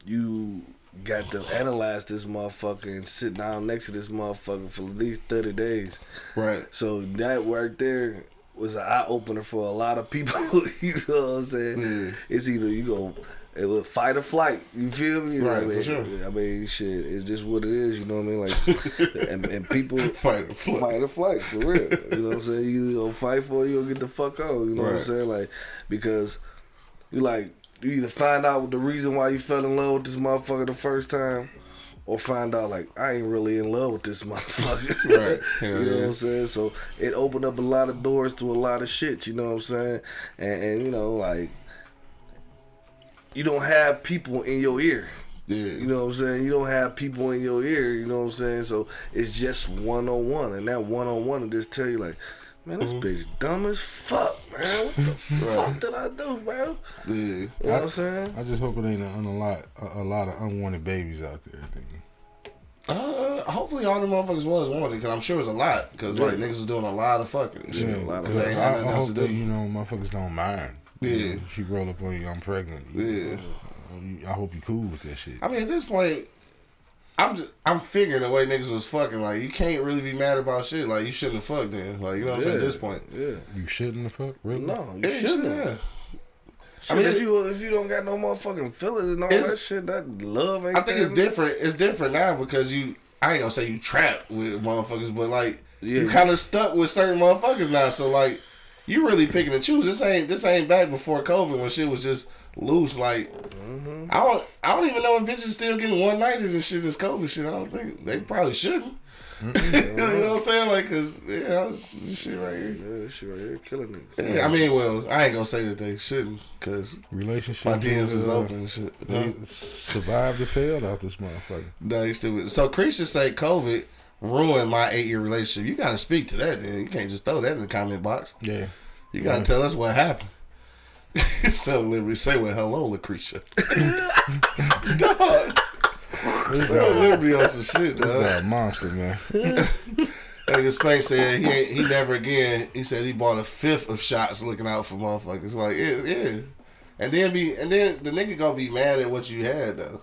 you got to analyze this motherfucker and sit down next to this motherfucker for at least 30 days. Right. So that right there was an eye opener for a lot of people. [LAUGHS] you know what I'm saying? Yeah. It's either you go it was fight or flight. You feel me? Right, I for mean, sure. I mean, shit, it's just what it is. You know what I mean? Like, [LAUGHS] and, and people [LAUGHS] Fight or flight. fight or flight for real. You know what I'm saying? You either gonna fight for it, you gonna get the fuck out. You know what I'm saying? Like, because you like you either find out the reason why you fell in love with this motherfucker the first time, or find out like I ain't really in love with this [LAUGHS] motherfucker. Right. you know yeah. what I'm saying? So it opened up a lot of doors to a lot of shit. You know what I'm saying? And, and you know like you don't have people in your ear. Yeah. You know what I'm saying? You don't have people in your ear, you know what I'm saying? So it's just one on one. And that one on one will just tell you like, man, this bitch dumb as fuck, man. What the fuck did I do, bro? Yeah. You know what I'm saying? I just hope it ain't a, a lot a, a lot of unwanted babies out there. I think. Uh, hopefully all the motherfuckers was wanted, because I'm sure it was a lot. Because, like, niggas was doing a lot of fucking shit. Yeah, a lot of Because they ain't I, had I nothing else hope that you know motherfuckers don't mind. Yeah. She roll up on you. I'm pregnant. You- Yeah. you- I hope you cool with that shit. I mean, at this point, I'm just, I'm figuring the way niggas was fucking. Like, you can't really be mad about shit. Like, you shouldn't have fucked then. Like, you know what I'm saying? At this point. Yeah. You shouldn't have fucked. Really? No, you Yeah, shouldn't. should have. have. I mean, if you if you don't got no motherfucking feelings and all that shit, that love ain't. I think it's there. different. It's different now because you. I ain't gonna say you trapped with motherfuckers, but like Yeah. you kind of stuck with certain motherfuckers now. So like you really picking and choose. This ain't this ain't back before COVID when shit was just loose. Like Mm-hmm. I don't I don't even know if bitches still getting one nighted and shit. This COVID shit. I don't think they probably shouldn't. [LAUGHS] you know what I'm saying? Like, cause yeah, this shit right here. Yeah, this shit right here killing niggas. Yeah, I mean, well, I ain't gonna say that they shouldn't, cause Relationship. my DMs is uh, open and shit. Huh? They survived the failed out this motherfucker. No, you stupid. So Creasha say COVID ruined my eight year relationship. You gotta speak to that then. You can't just throw that in the comment box. Yeah. You gotta tell us what happened. [LAUGHS] so literally say well hello Lucretia. [LAUGHS] dog. So literally on some shit, This dog. guy a monster, man. That nigga Spank said he ain't, he never again. He said he bought a fifth of shots looking out for motherfuckers. Like yeah, yeah. And then be and then the nigga gonna be mad at what you had though.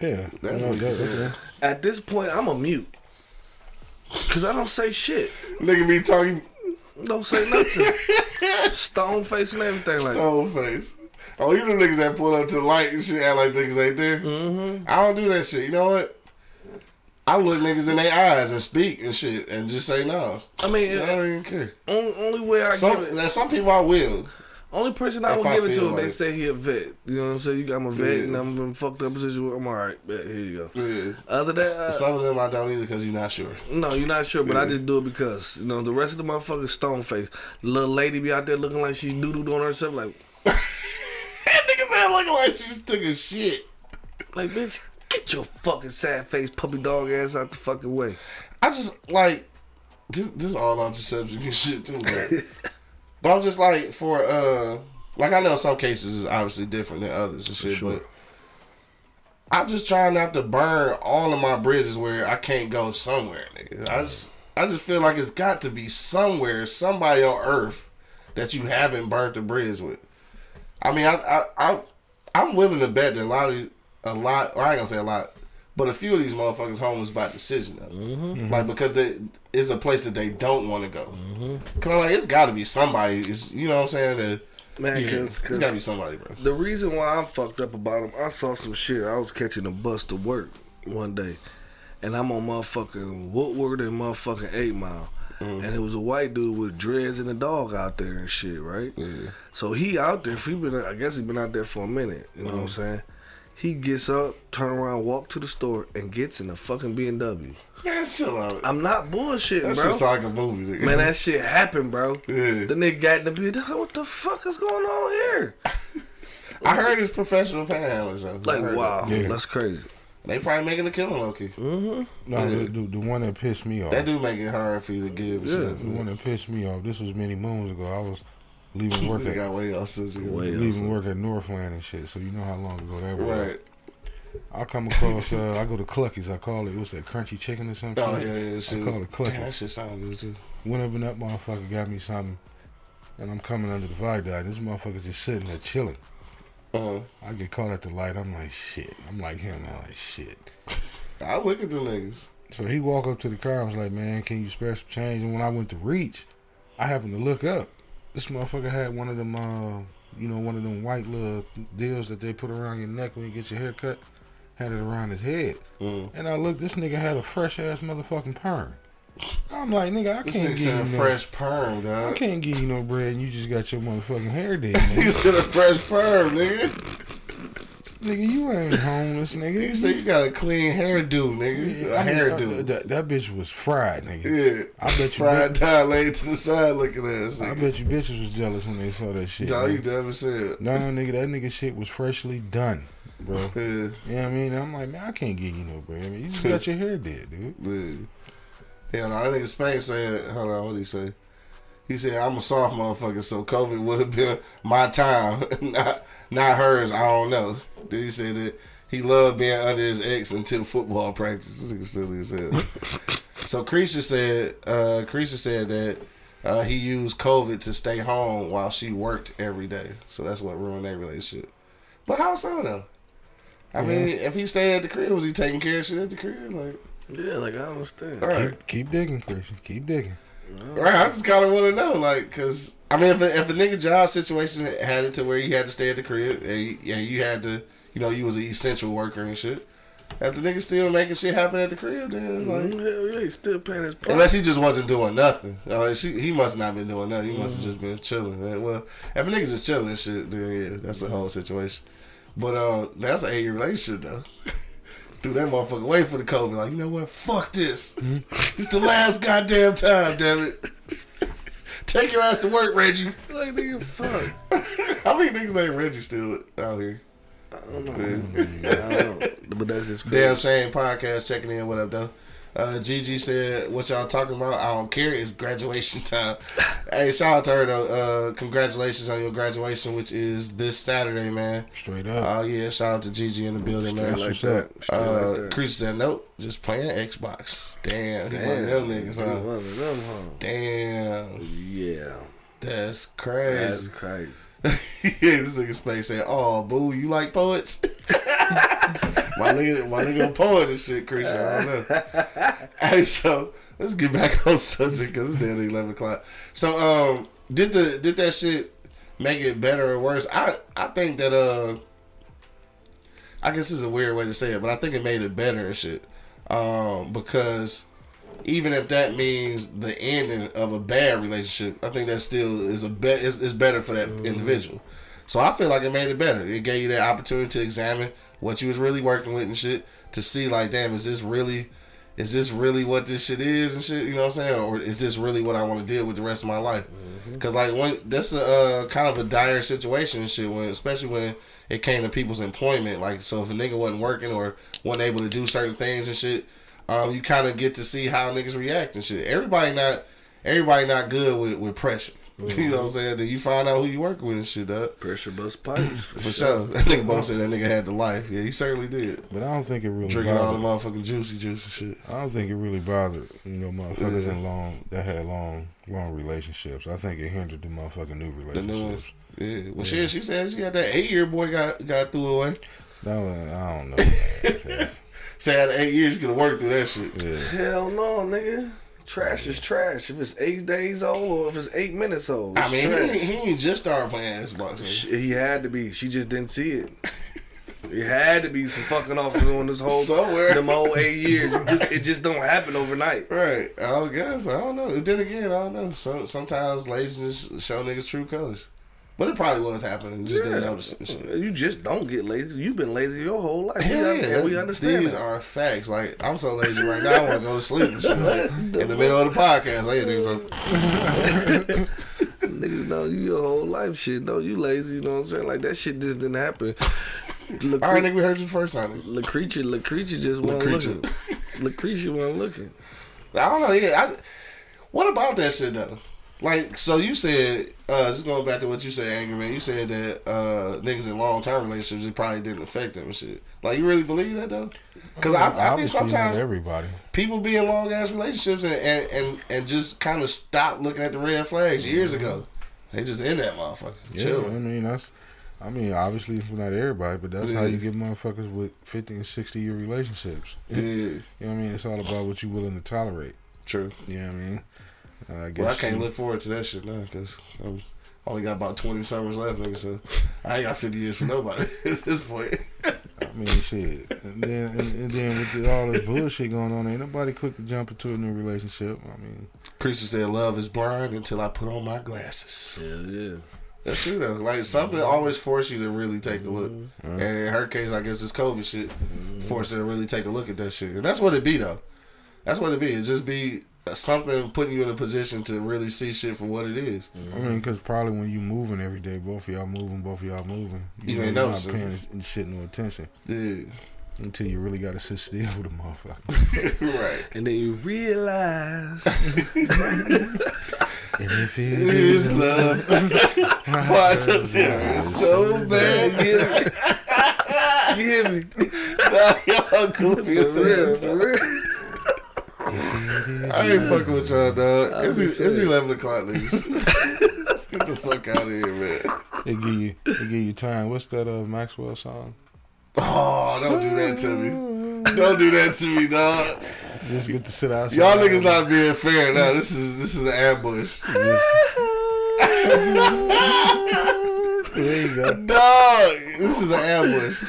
Yeah. That's You what you said. At this point, I'm a mute. Cause I don't say shit. Nigga be talking Don't say nothing. Stone face and everything like. stone face. Oh, you the niggas that pull up to the light and shit act like niggas ain't there. Mm-hmm. I don't do that shit. You know what? I look niggas in their eyes and speak and shit and just say no. I mean, I don't even care. only, only way I Some give it, some people I will. Only person I will I give it to if they say he a vet. You know what I'm saying? You got I'm a vet Yeah. and I'm in fucked up position. I'm all right. Bet here you go. Yeah. Other than that, uh, Some of them I don't either because you're not sure. No, you're not sure, but I Yeah. just do it because you know the rest of the motherfuckers stone face. Little lady be out there looking like she's doodled on herself, like, [LAUGHS] That nigga said looking like she just took a shit. like bitch, get your fucking sad face puppy dog ass out the fucking way. I just like this. This is all the subject and shit too, but, [LAUGHS] but I'm just like for uh, like I know some cases is obviously different than others and shit, but I'm just trying not to burn all of my bridges where I can't go somewhere, nigga. I just I just feel like it's got to be somewhere, somebody on earth that you haven't burnt the bridge with. I mean, I I, I I'm willing to bet that a lot of a lot, or I ain't gonna say a lot, but a few of these motherfuckers homeless by decision though. Mm-hmm. Mm-hmm. Like because they, it's a place that they don't want to go. Mm-hmm. Cause I'm like, it's got to be somebody. It's, you know what I'm saying? That, Man, yeah, cause, it's 'cause got to be somebody, bro. the reason why I'm fucked up about them, I saw some shit. I was catching a bus to work one day, and I'm on motherfucking Woodward and motherfucking Eight Mile. And it was a white dude with dreads and a dog out there and shit, right? Yeah. So he out there. He been, I guess he been out there for a minute. You know what I'm saying? He gets up, turn around, walk to the store, and gets in a fucking BMW. Man, chill out. I'm not bullshitting, That bro. shit's like a movie, nigga. Man, that shit happened, bro. Yeah. The nigga got in the BMW. What the fuck is going on here? I heard it's professional panhandlers. Though. I Like, wow, Yeah. that's crazy. They probably making a killing, low key. No, the, the, the one that pissed me off. That do make it hard for you to give. and Yeah. shit. The one that pissed me off. This was many moons ago. I was leaving work They at got way off Way leaving work at Northland and shit. So you know how long ago that was. Right. I come across. Uh, I go to Clucky's. I call it. What's that crunchy chicken or something. Oh yeah, yeah. Shit. I call it Clucky's. Damn, that Clucky's. shit sound good too. Went up in that motherfucker, got me something, and I'm coming under the viaduct. This motherfucker just sitting there chilling. Uh-huh. I get caught at the light. I'm like shit. I'm like him. I'm like shit. [LAUGHS] I look at the niggas. So he walk up to the car. I was like, man, can you spare some change? And when I went to reach, I happened to look up. This motherfucker had one of them, uh, you know, one of them white little deals that they put around your neck when you get your hair cut. Had it around his head. Mm. And I looked, this nigga had a fresh ass motherfucking perm. I'm like, nigga, I This can't give said you a no, fresh perm, I can't give you no bread and you just got your motherfucking hair did, nigga. [LAUGHS] said a fresh perm, nigga. Nigga, you ain't homeless, nigga. You said you got a clean hairdo, nigga. A I mean, hairdo. uh, That, that bitch was fried, nigga. Yeah. I bet you Fried down, laid to the side, looking at us. I bet you bitches was jealous when they saw that shit. Dog, you nigga. never said. No, nigga, that nigga shit was freshly done. bro. Yeah, You know what I mean? I'm like, man, I can't give you no bread. I mean, you just got [LAUGHS] your hair did, dude. yeah. Hell no, that nigga Spain said, hold on, what did he say? He said, I'm a soft motherfucker, so COVID would have been my time, [LAUGHS] not not hers. I don't know. Then he said that he loved being under his ex until football practice. This silly as hell. [LAUGHS] so Creasha said, uh, Creasha said that uh, he used COVID to stay home while she worked every day. So that's what ruined their relationship. But how so though? I mean, if he stayed at the crib, was he taking care of shit at the crib? Like, Yeah, like I understand. all right. Keep, keep digging, Christian. Keep digging. Right, I just kind of want to know, like, cause I mean, if a, if a nigga job situation had it to where you had to stay at the crib and you, and you had to, you know, you was an essential worker and shit, if the nigga still making shit happen at the crib, then like, Mm, Hell yeah, he's still paying his part. unless he just wasn't doing nothing, uh, she, he must not been doing nothing. He must have just been chilling. Man. Well, if a nigga just chilling shit, then yeah, that's the whole situation. But uh, that's an eight year relationship though. [LAUGHS] Threw that motherfucker away for the COVID. Like, you know what? Fuck this. Mm-hmm. [LAUGHS] It's the last goddamn time, damn it. Take your ass to work, Reggie. like nigga, fuck. [LAUGHS] How many niggas ain't Reggie still out here? I don't know. I don't know. But that's just crazy. Damn Shame podcast checking in. What up, though? Uh, Gigi said, "What y'all talking about? I don't care. It's graduation time." [LAUGHS] hey, shout out to her though. Uh, congratulations on your graduation, which is this Saturday, man. Straight up. Oh yeah, shout out to Gigi in the building, man. Like that. Uh, like that. Chris said, "Nope, just playing Xbox." Damn, he one of Damn. them niggas, huh? one of them, huh? Damn, Yeah. that's crazy. That's crazy. Yeah, [LAUGHS] this nigga Space said, "Oh, boo, you like poets?" [LAUGHS] my nigga, my nigga, a poet and shit, Christian. I don't know. [LAUGHS] hey, so let's get back on subject because it's nearly eleven o'clock. So, um, did the did that shit make it better or worse? I I think that uh, I guess this is a weird way to say it, but I think it made it better and shit. Um, because even if that means the ending of a bad relationship, I think that still is a be- is, is better for that individual. So I feel like it made it better. It gave you that opportunity to examine what you was really working with and shit to see like, damn, is this really, is this really what this shit is and shit? You know what I'm saying? Or is this really what I want to deal with the rest of my life? Because like when that's a uh, kind of a dire situation and shit when especially when it came to people's employment. Like so if a nigga wasn't working or wasn't able to do certain things and shit, um, you kind of get to see how niggas react and shit. Everybody not everybody not good with, with pressure. [LAUGHS] You know what I'm saying? Then you find out who you working with and shit, up. Pressure bust pipes. [CLEARS THROAT] For sure. [LAUGHS] That nigga both said that nigga had the life. Yeah, he certainly did. But I don't think it really Drinking all the bothered. motherfucking juicy juice and shit. I don't think it really bothered you know motherfuckers Yeah. in long that had long long relationships. I think it hindered the motherfucking new relationships. The new ones. relationships. Yeah. Well, shit, she said she got that eight year boy got got threw away. No, I don't know. [LAUGHS] man. Say after eight years, you could have worked through that shit. yeah. Hell no, nigga. Trash is trash. If it's eight days old or if it's eight minutes old. I mean, he, trash. ain't- he just started playing Xbox. man. He had to be. She just didn't see it. It had to be some fucking off on this whole Somewhere. them whole eight years. You just it just don't happen overnight. Right. I guess. I don't know. Then again, I don't know. So, sometimes laziness show niggas true colors. But it probably was happening. You just didn't notice it. You just don't get lazy. You've been lazy your whole life. Hell we, yeah, we understand These that. are facts. Like I'm so lazy right now, I want to go to sleep and shit. Like, [LAUGHS] in the middle of the podcast, I hear niggas like, [LAUGHS] Niggas know you your whole life shit. No, you lazy. You know what I'm saying? Like that shit just didn't happen. Lucre- [LAUGHS] "All right, nigga, we heard you the first time." nigga." Lucretia, Lucretia just wasn't Lucretia. looking. Lucretia wasn't looking. I don't know. Yeah, I, what about that shit though? Like, so you said, uh, just going back to what you said, Angry Man. You said that uh, niggas in long term relationships, it probably didn't affect them and shit. Like, you really believe that though? Because I, I think sometimes everybody. people be in long ass relationships and, and, and, and just kind of stop looking at the red flags years ago. They just in that motherfucker, Yeah, I mean that's. I mean, obviously not everybody, but that's how you get motherfuckers with fifty and sixty year relationships. Yeah, You know what I mean? It's all about what you're willing to tolerate. true. You know what I mean? I guess Well, I can't you- look forward to that shit now because I'm only got about 20 summers left, nigga. So I ain't got 50 years for nobody [LAUGHS] at this point. I mean, shit. And then, and, and then with the, all this bullshit going on, ain't nobody quick to jump into a new relationship. I mean, Christian said, "Love is blind until I put on my glasses." Hell yeah. That's true though. Like something always force you to really take a look. Mhm. And in her case, I guess this COVID shit forced her to really take a look at that shit. And that's what it be though. That's what it be. It just be something putting you in a position to really see shit for what it is. Mm-hmm. I mean, because probably when you moving every day, both of y'all moving, both of y'all moving. You know, ain't you're not noticing. paying and shit no attention Yeah. until you really got to sit still with a motherfucker. [LAUGHS] right. And then you realize [LAUGHS] and if it It is is love. Why I touch it It's so bad. you hear me? [LAUGHS] Y'all goofy as For real, hell. For real. I ain't fucking with y'all, dog. It's, be it's 11 o'clock, niggas. [LAUGHS] Let's [LAUGHS] get the fuck out of here, man. They give you, they give you time. What's that uh, Maxwell song? Oh, don't do that to me. Don't do that to me, dog. Just get to sit outside. Y'all niggas not being fair now. This is this is an ambush. [LAUGHS] There you go. Dog, this is an ambush.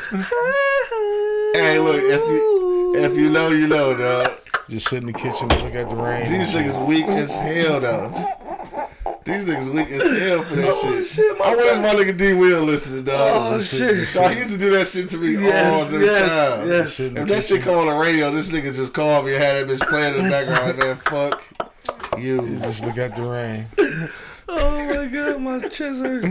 hey, look, if you if you know, you know, dog. Just sit in the kitchen and look at the rain. These niggas weak as hell, though. These niggas weak as hell for that shit. I wish my nigga D Will listening, dog. Oh shit. Dog, he used to do that shit to me all the yes, time. yes. Sit in the If that kitchen. shit come on the radio, this nigga just called me and had that bitch playing in the background. Like, man, fuck you. Just look at the rain. [LAUGHS] Oh my god, my chest hurt.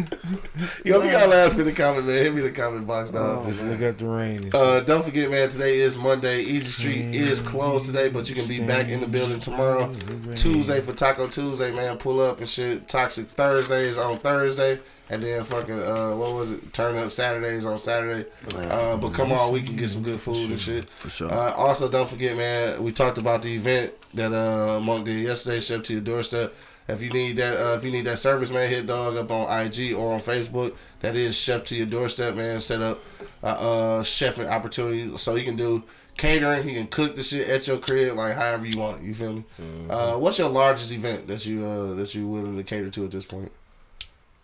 Yo, if you got last minute comment, man, hit me the comment box, dog. Just look at the rain. Uh, don't forget, man. Today is Monday. Easy Street is closed today, but you can be back in the building tomorrow. Tuesday for Taco Tuesday, man. Pull up and shit. Toxic Thursdays on Thursday, and then fucking uh, what was it? Turn up Saturdays on Saturday. Uh, but come on, we can get some good food and shit. For sure. Uh, also, don't forget, man. We talked about the event that uh, Monk did yesterday. Chef to your doorstep. If you need that, uh, if you need that service, man, hit dog up on IG or on Facebook. That is Chef to your doorstep, man. Set up uh, uh chefing opportunity so you can do catering. He can cook the shit at your crib, like however you want. You feel me? Uh, what's your largest event that you uh that you willing to cater to at this point?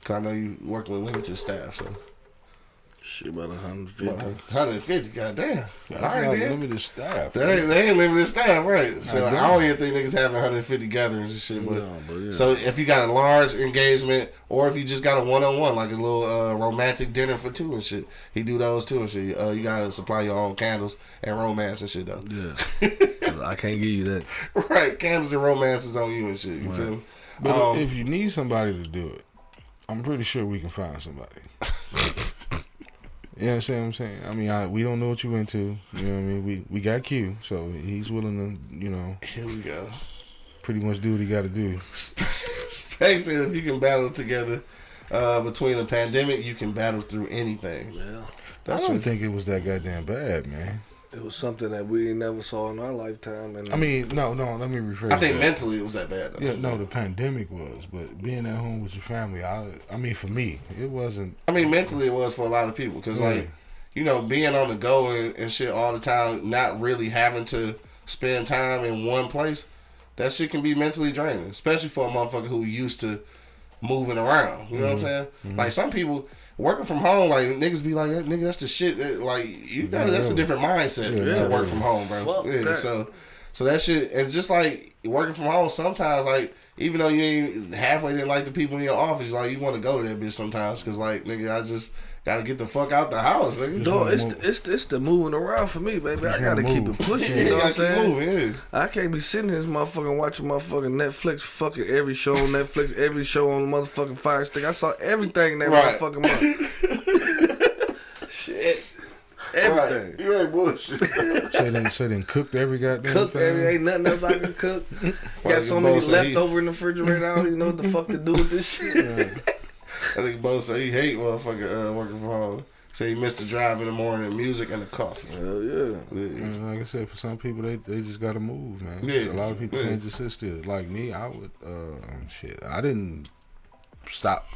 Cause I know you working with limited staff, so Shit, about 150. 150. Goddamn. All That's right, not then. limited staff. That ain't, they ain't limited staff, right? So I I don't. don't, even think niggas having 150 gatherings and shit. But No, but yeah. so if you got a large engagement, or if you just got a one on one, like a little uh, romantic dinner for two and shit, he do those too and shit. Uh, you gotta supply your own candles and romance and shit though. Yeah. [LAUGHS] I can't give you that. right, candles and romance is on you and shit. You feel me? But Um, if you need somebody to do it, I'm pretty sure we can find somebody. [LAUGHS] you understand what I'm saying? I mean, I, we don't know what you into. You know what I mean? We we got Q, so he's willing to, you know, Here we go. pretty much do what he got to do. Space said if you can battle together uh, between a pandemic, you can battle through anything. Yeah. That's I don't true. think it was that goddamn bad, man. It was something that we never saw in our lifetime. And I mean, no, no. Let me rephrase. I think that. mentally it was that bad. Though. Yeah, no, the pandemic was, but being at home with your family, I, I mean, for me, it wasn't. I mean, mentally it was for a lot of people because, Yeah. like, you know, being on the go and, and shit all the time, not really having to spend time in one place, that shit can be mentally draining, especially for a motherfucker who used to moving around. You know what I'm mm-hmm. saying? Mm-hmm. Like some people working from home, like niggas be like, nigga, that's the shit. that- Like you gotta, that's a different mindset Yeah, to yeah. work from home, bro. Fuck yeah, that. so. So that shit, and just like working from home, sometimes like even though you ain't halfway didn't like the people in your office, like you want to go to that bitch sometimes because like nigga, I just gotta get the fuck out the house, nigga. No, it's the, it's the, it's the moving around for me, baby. I gotta wanna keep it pushing. Yeah, You know what I'm saying? moving. Yeah. I can't be sitting in this motherfucking watching motherfucking Netflix, fucking every show on Netflix, [LAUGHS] every show on the motherfucking Fire Stick. I saw everything that Right. motherfucking month. [LAUGHS] Shit, everything. Right. You ain't bullshit. Say they, say they cooked every goddamn Cook thing. every ain't nothing else I can cook. Got so many both say he- leftover in the refrigerator. I don't even know what the fuck to do with this [LAUGHS] shit. I think both say he hate motherfucker uh, working from home. Say he missed the drive in the morning, music and the coffee. Hell yeah. Yeah. And like I said, for some people, they they just got to move, man. Yeah, A lot of people yeah. can't just sit still. Like me, I would, uh, shit, I didn't stop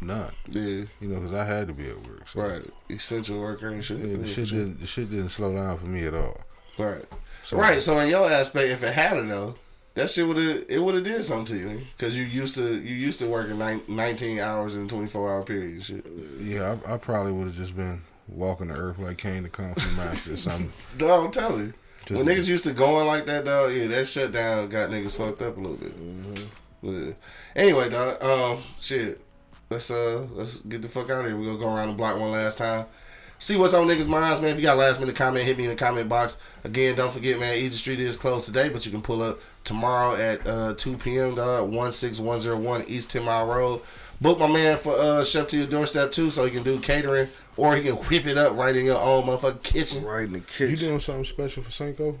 none, Yeah, you know, because I had to be at work. So, right. Essential worker and shit. Yeah, the shit sure. didn't the shit didn't slow down for me at all. Right. So, Right. So in your aspect, if it had it though, that shit would have it would have did something to you because you used to you used to working nine, 19 hours in 24 hour period. Shit. Yeah, I, I probably would have just been walking the earth like Caine the Kung Fu Master or [LAUGHS] something. No, I'm telling you. Just- when niggas used to going like that, dog, yeah, that shutdown got niggas fucked up a little bit. Mm-hmm. Anyway, dog, um, shit, let's uh, let's get the fuck out of here. We gonna go around the block one last time. See what's on niggas' minds, man. If you got a last minute comment, hit me in the comment box. Again, don't forget, man, Easy Street is closed today, but you can pull up tomorrow at uh, 2 p.m. dog, 16101 East 10 Mile Road. Book my man for uh, Chef to your doorstep too, so he can do catering or he can whip it up right in your own motherfucking kitchen. Right in the kitchen. You doing something special for Cinco?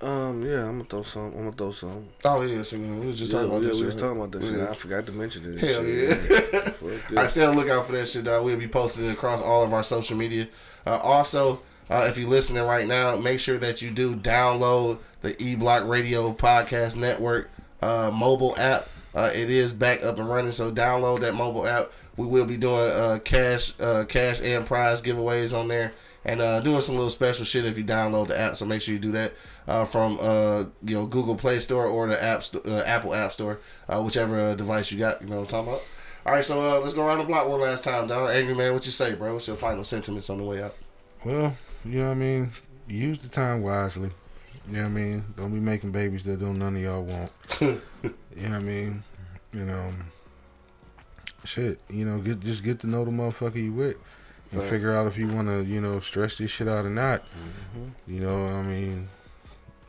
Um, yeah, I'm gonna throw some. I'm gonna throw some. Oh yeah, so we was just yeah, talking about yeah, that we was talking about that shit. Yeah. I forgot to mention it. Hell Shit, yeah. [LAUGHS] I right, stay on the lookout for that shit, dog. We'll be posting it across all of our social media. Uh, also, uh, if you're listening right now, make sure that you do download the E Block Radio Podcast Network uh, mobile app. Uh, it is back up and running, so download that mobile app. We will be doing uh, cash, uh, cash and prize giveaways on there, and uh, doing some little special shit if you download the app. So make sure you do that uh, from uh, you know Google Play Store or the app uh, Apple App Store, uh, whichever uh, device you got. You know what I'm talking about. All right, so uh, let's go around the block one last time, dog. Angry man, what you say, bro? What's your final sentiments on the way out? Well, you know what I mean. Use the time wisely. You know what I mean. Don't be making babies that don't none of y'all want. [LAUGHS] you know what I mean. You know. Shit. You know, get just get to know the motherfucker you with, and figure out if you want to, you know, stretch this shit out or not. Mm-hmm. You know, I mean,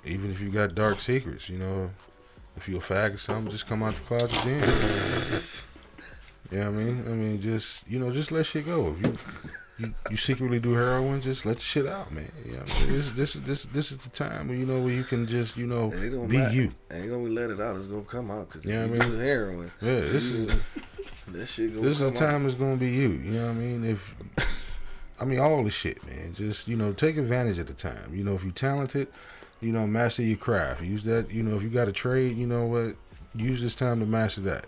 even if you got dark secrets, you know, if you a fag or something, just come out the closet then. [LAUGHS] Yeah, I mean, I mean, just you know, just let shit go. If you you, you secretly do heroin, just let the shit out, man. You know, mean? this this this this is the time where you know where you can just you know be matter. you. Ain't gonna let it out. It's gonna come out. Cause Yeah, I mean- do heroin. Yeah, this is That shit this is the time it's gonna be you. You know what I mean? If I mean all the shit, man. Just you know, take advantage of the time. You know, if you're talented, you know, master your craft. Use that. You know, if you got a trade, you know what, use this time to master that.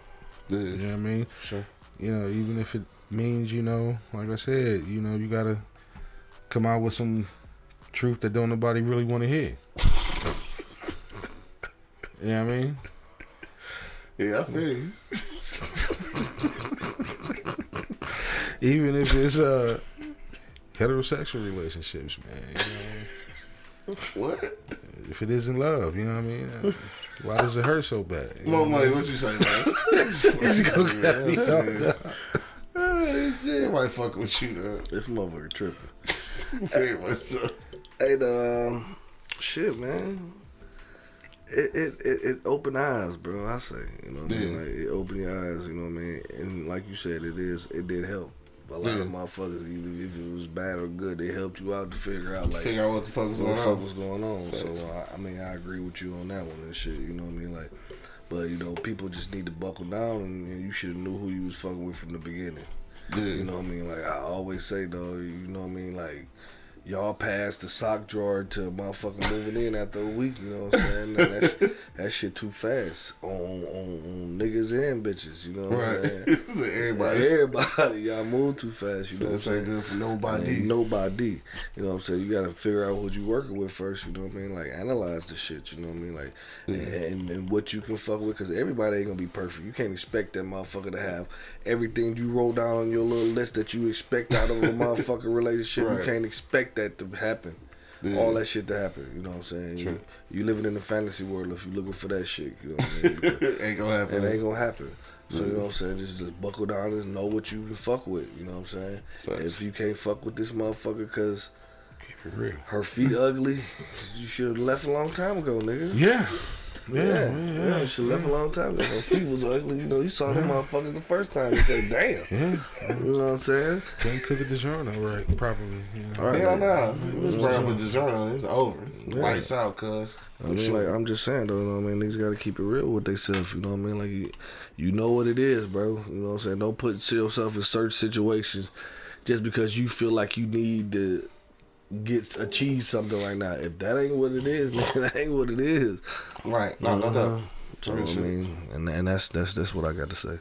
You Yeah, know what I mean? sure. You know, even if it means, you know, like I said, you know, you gotta come out with some truth that don't nobody really want to hear. you know what I mean? Yeah, I feel you. Even if it's uh heterosexual relationships, man. You know, What? if it isn't love, you know what I mean? Why does it hurt so bad? You More know money, what what you say, man? [LAUGHS] Nobody fuck with you, though. This motherfucker tripping. [LAUGHS] Very much so. Hey, the um, shit, man. It, it it it opened eyes, bro. I say, you know, what I mean? Like it opened your eyes. You know what I mean? And like you said, it is it did help. A lot of motherfuckers, either if it was bad or good, they helped you out to figure out like Figure out what the fuck was what the going fuck on. was going on. So I, uh, I mean, I agree with you on that one and shit. You know what I mean? Like, but you know, people just need to buckle down, and, and you should have knew who you was fucking with from the beginning. Yeah. You know what I mean? Like I always say though, you know what I mean? Like y'all passed the sock drawer to motherfucking moving in after a week. You know what I'm saying? That, [LAUGHS] that shit too fast on, on on niggas and bitches. You know what I'm saying? [LAUGHS] Everybody. Everybody, y'all move too fast. You So know what I'm saying? good for And nobody. nobody. You know what I'm saying? You gotta figure out what you working with first, you know what I mean? Like analyze the shit, you know what I mean? Like and, and what you can fuck with cuz everybody ain't going to be perfect. You can't expect that motherfucker to have everything you wrote down on your little list that you expect out of a [LAUGHS] motherfucking relationship. Right. You can't expect that to happen. Yeah. All that shit to happen, you know what I'm saying? True. You, you living in the fantasy world if you looking for that shit, you know what I mean? Because [LAUGHS] ain't gonna happen. it ain't gonna happen. So you know what I'm saying? Just, just buckle down and know what you can fuck with. You know what I'm saying? Facts. If you can't fuck with this motherfucker because Keep it real. her feet ugly, you should have left a long time ago, nigga. Yeah. Yeah. Yeah, Yeah. yeah, you should have left a long time ago. Her feet was ugly. You know, you saw them motherfuckers the first time. You said, damn. Yeah. You know what I'm saying? Can't cook a DiGiorno right properly. You know? All right. Hell no. It was brown with the journal. It's over. Yeah. Lights out, cuz. I mean, like I'm just saying though, you know what I mean? Niggas gotta keep it real with themselves, you know what I mean? Like you, you know what it is, bro. You know what I'm saying? Don't put yourself in certain situations just because you feel like you need to get achieve something right now. If that ain't what it is, [LAUGHS] nigga, that ain't what it is. Right. No, no doubt. So Real I mean, and and that's that's that's what I got to say.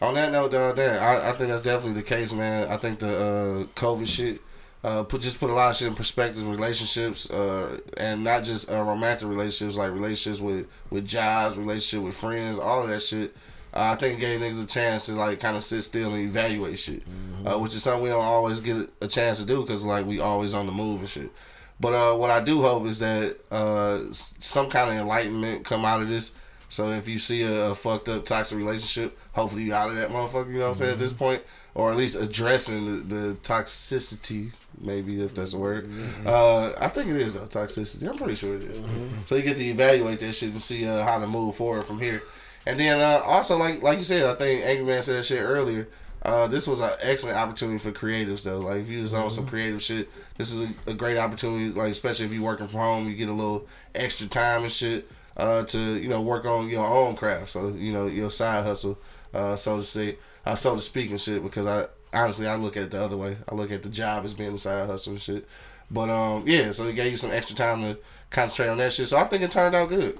On that note, uh, Dan, I, I think that's definitely the case, man. I think the uh, COVID shit uh, put just put a lot of shit in perspective. Relationships, uh, and not just uh, romantic relationships, like relationships with with jobs, relationship with friends, all of that shit. Uh, I think it gave niggas a chance to like kind of sit still and evaluate shit, uh, which is something we don't always get a chance to do because like we always on the move and shit. But uh, what I do hope is that uh, some kind of enlightenment come out of this. So if you see a, a fucked up toxic relationship, hopefully you out of that motherfucker. You know what I'm saying at this point, or at least addressing the, the toxicity, maybe if that's a word. Uh, I think it is though toxicity. I'm pretty sure it is. So you get to evaluate that shit and see uh, how to move forward from here. And then uh, also like like you said, I think Angry Man said that shit earlier. Uh, this was an excellent opportunity for creatives though. Like if you was on some creative shit, this is a, a great opportunity. Like especially if you're working from home, you get a little extra time and shit uh, to you know work on your own craft. So you know your side hustle, uh, so to say, uh, so to speak and shit. Because I honestly I look at it the other way. I look at the job as being the side hustle and shit. But um yeah, so it gave you some extra time to concentrate on that shit. So I think it turned out good.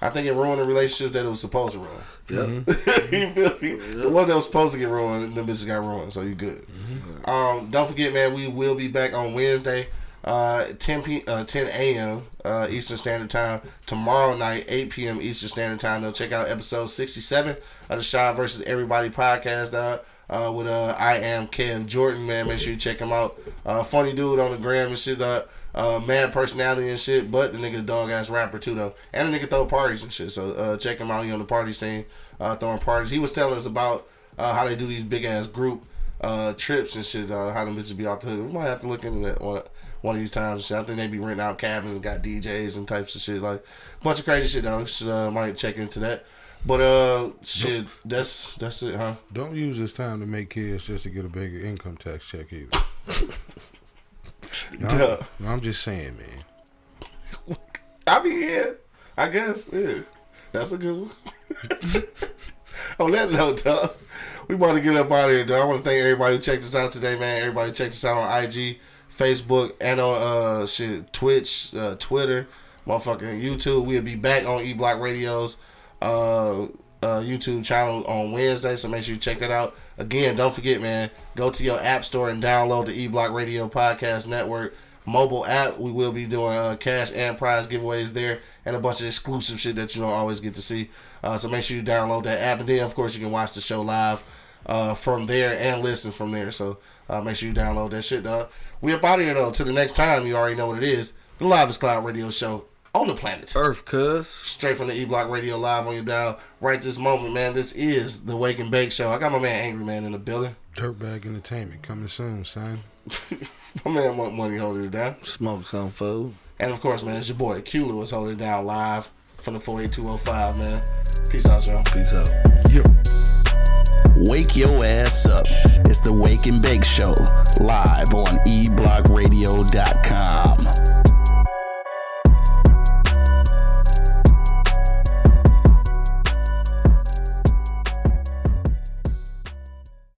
I think it ruined the relationship that it was supposed to ruin. Yep. [LAUGHS] you feel me? The one that was supposed to get ruined, them bitches got ruined, so you good. Um, don't forget, man, we will be back on Wednesday, uh, 10 p, uh, 10 a.m. Uh, Eastern Standard Time. Tomorrow night, 8 p.m. Eastern Standard Time. They'll check out episode 67 of the Shy versus Everybody podcast. Uh, uh, with uh, I am Kev Jordan, man. Make sure you check him out. Uh, funny dude on the gram and shit. Uh, uh, mad personality and shit, but the nigga dog ass rapper too though, and the nigga throw parties and shit. So uh, check him out. He on the party scene, uh, throwing parties. He was telling us about uh, how they do these big ass group uh, trips and shit. Uh, how them bitches be out the hood. We might have to look into that one one of these times. Shit. I think they be renting out cabins and got DJs and types of shit like bunch of crazy shit though. Should, uh, might check into that. But uh, shit, that's that's it, huh? Don't use this time to make kids just to get a bigger income tax check either. [LAUGHS] no, Duh. I'm, no, I'm just saying, man. [LAUGHS] I mean, yeah, I guess yeah, that's a good one. [LAUGHS] On that note, dog, we about to get up out of here, dog. I want to thank everybody who checked us out today, man. Everybody who checked us out on IG, Facebook, and on uh shit Twitch, uh, Twitter, motherfucking YouTube. We'll be back on E Block Radio's uh, uh YouTube channel on Wednesday, so make sure you check that out. Again, don't forget, man, go to your app store and download the E Block Radio Podcast Network mobile app. We will be doing uh, cash and prize giveaways there, and a bunch of exclusive shit that you don't always get to see. Uh, so make sure you download that app, and then of course you can watch the show live uh, from there and listen from there. So uh, make sure you download that shit, dog. We up out here though. Till the next time, you already know what it is. The Livest Cloud Radio Show on the planet. Earth, cuz. Straight from the E Block Radio live on your dial right this moment, man. This is the Wake and Bake Show. I got my man Angry Man in the building. Dirtbag Entertainment coming soon, son. [LAUGHS] my man Want Money holding it down. Smoke some food. And of course, man, it's your boy Q Lewis holding it down live from the 48205, man. Peace out, y'all. Peace out. Wake your ass up. It's the Wake and Bake Show, live on eblockradio.com.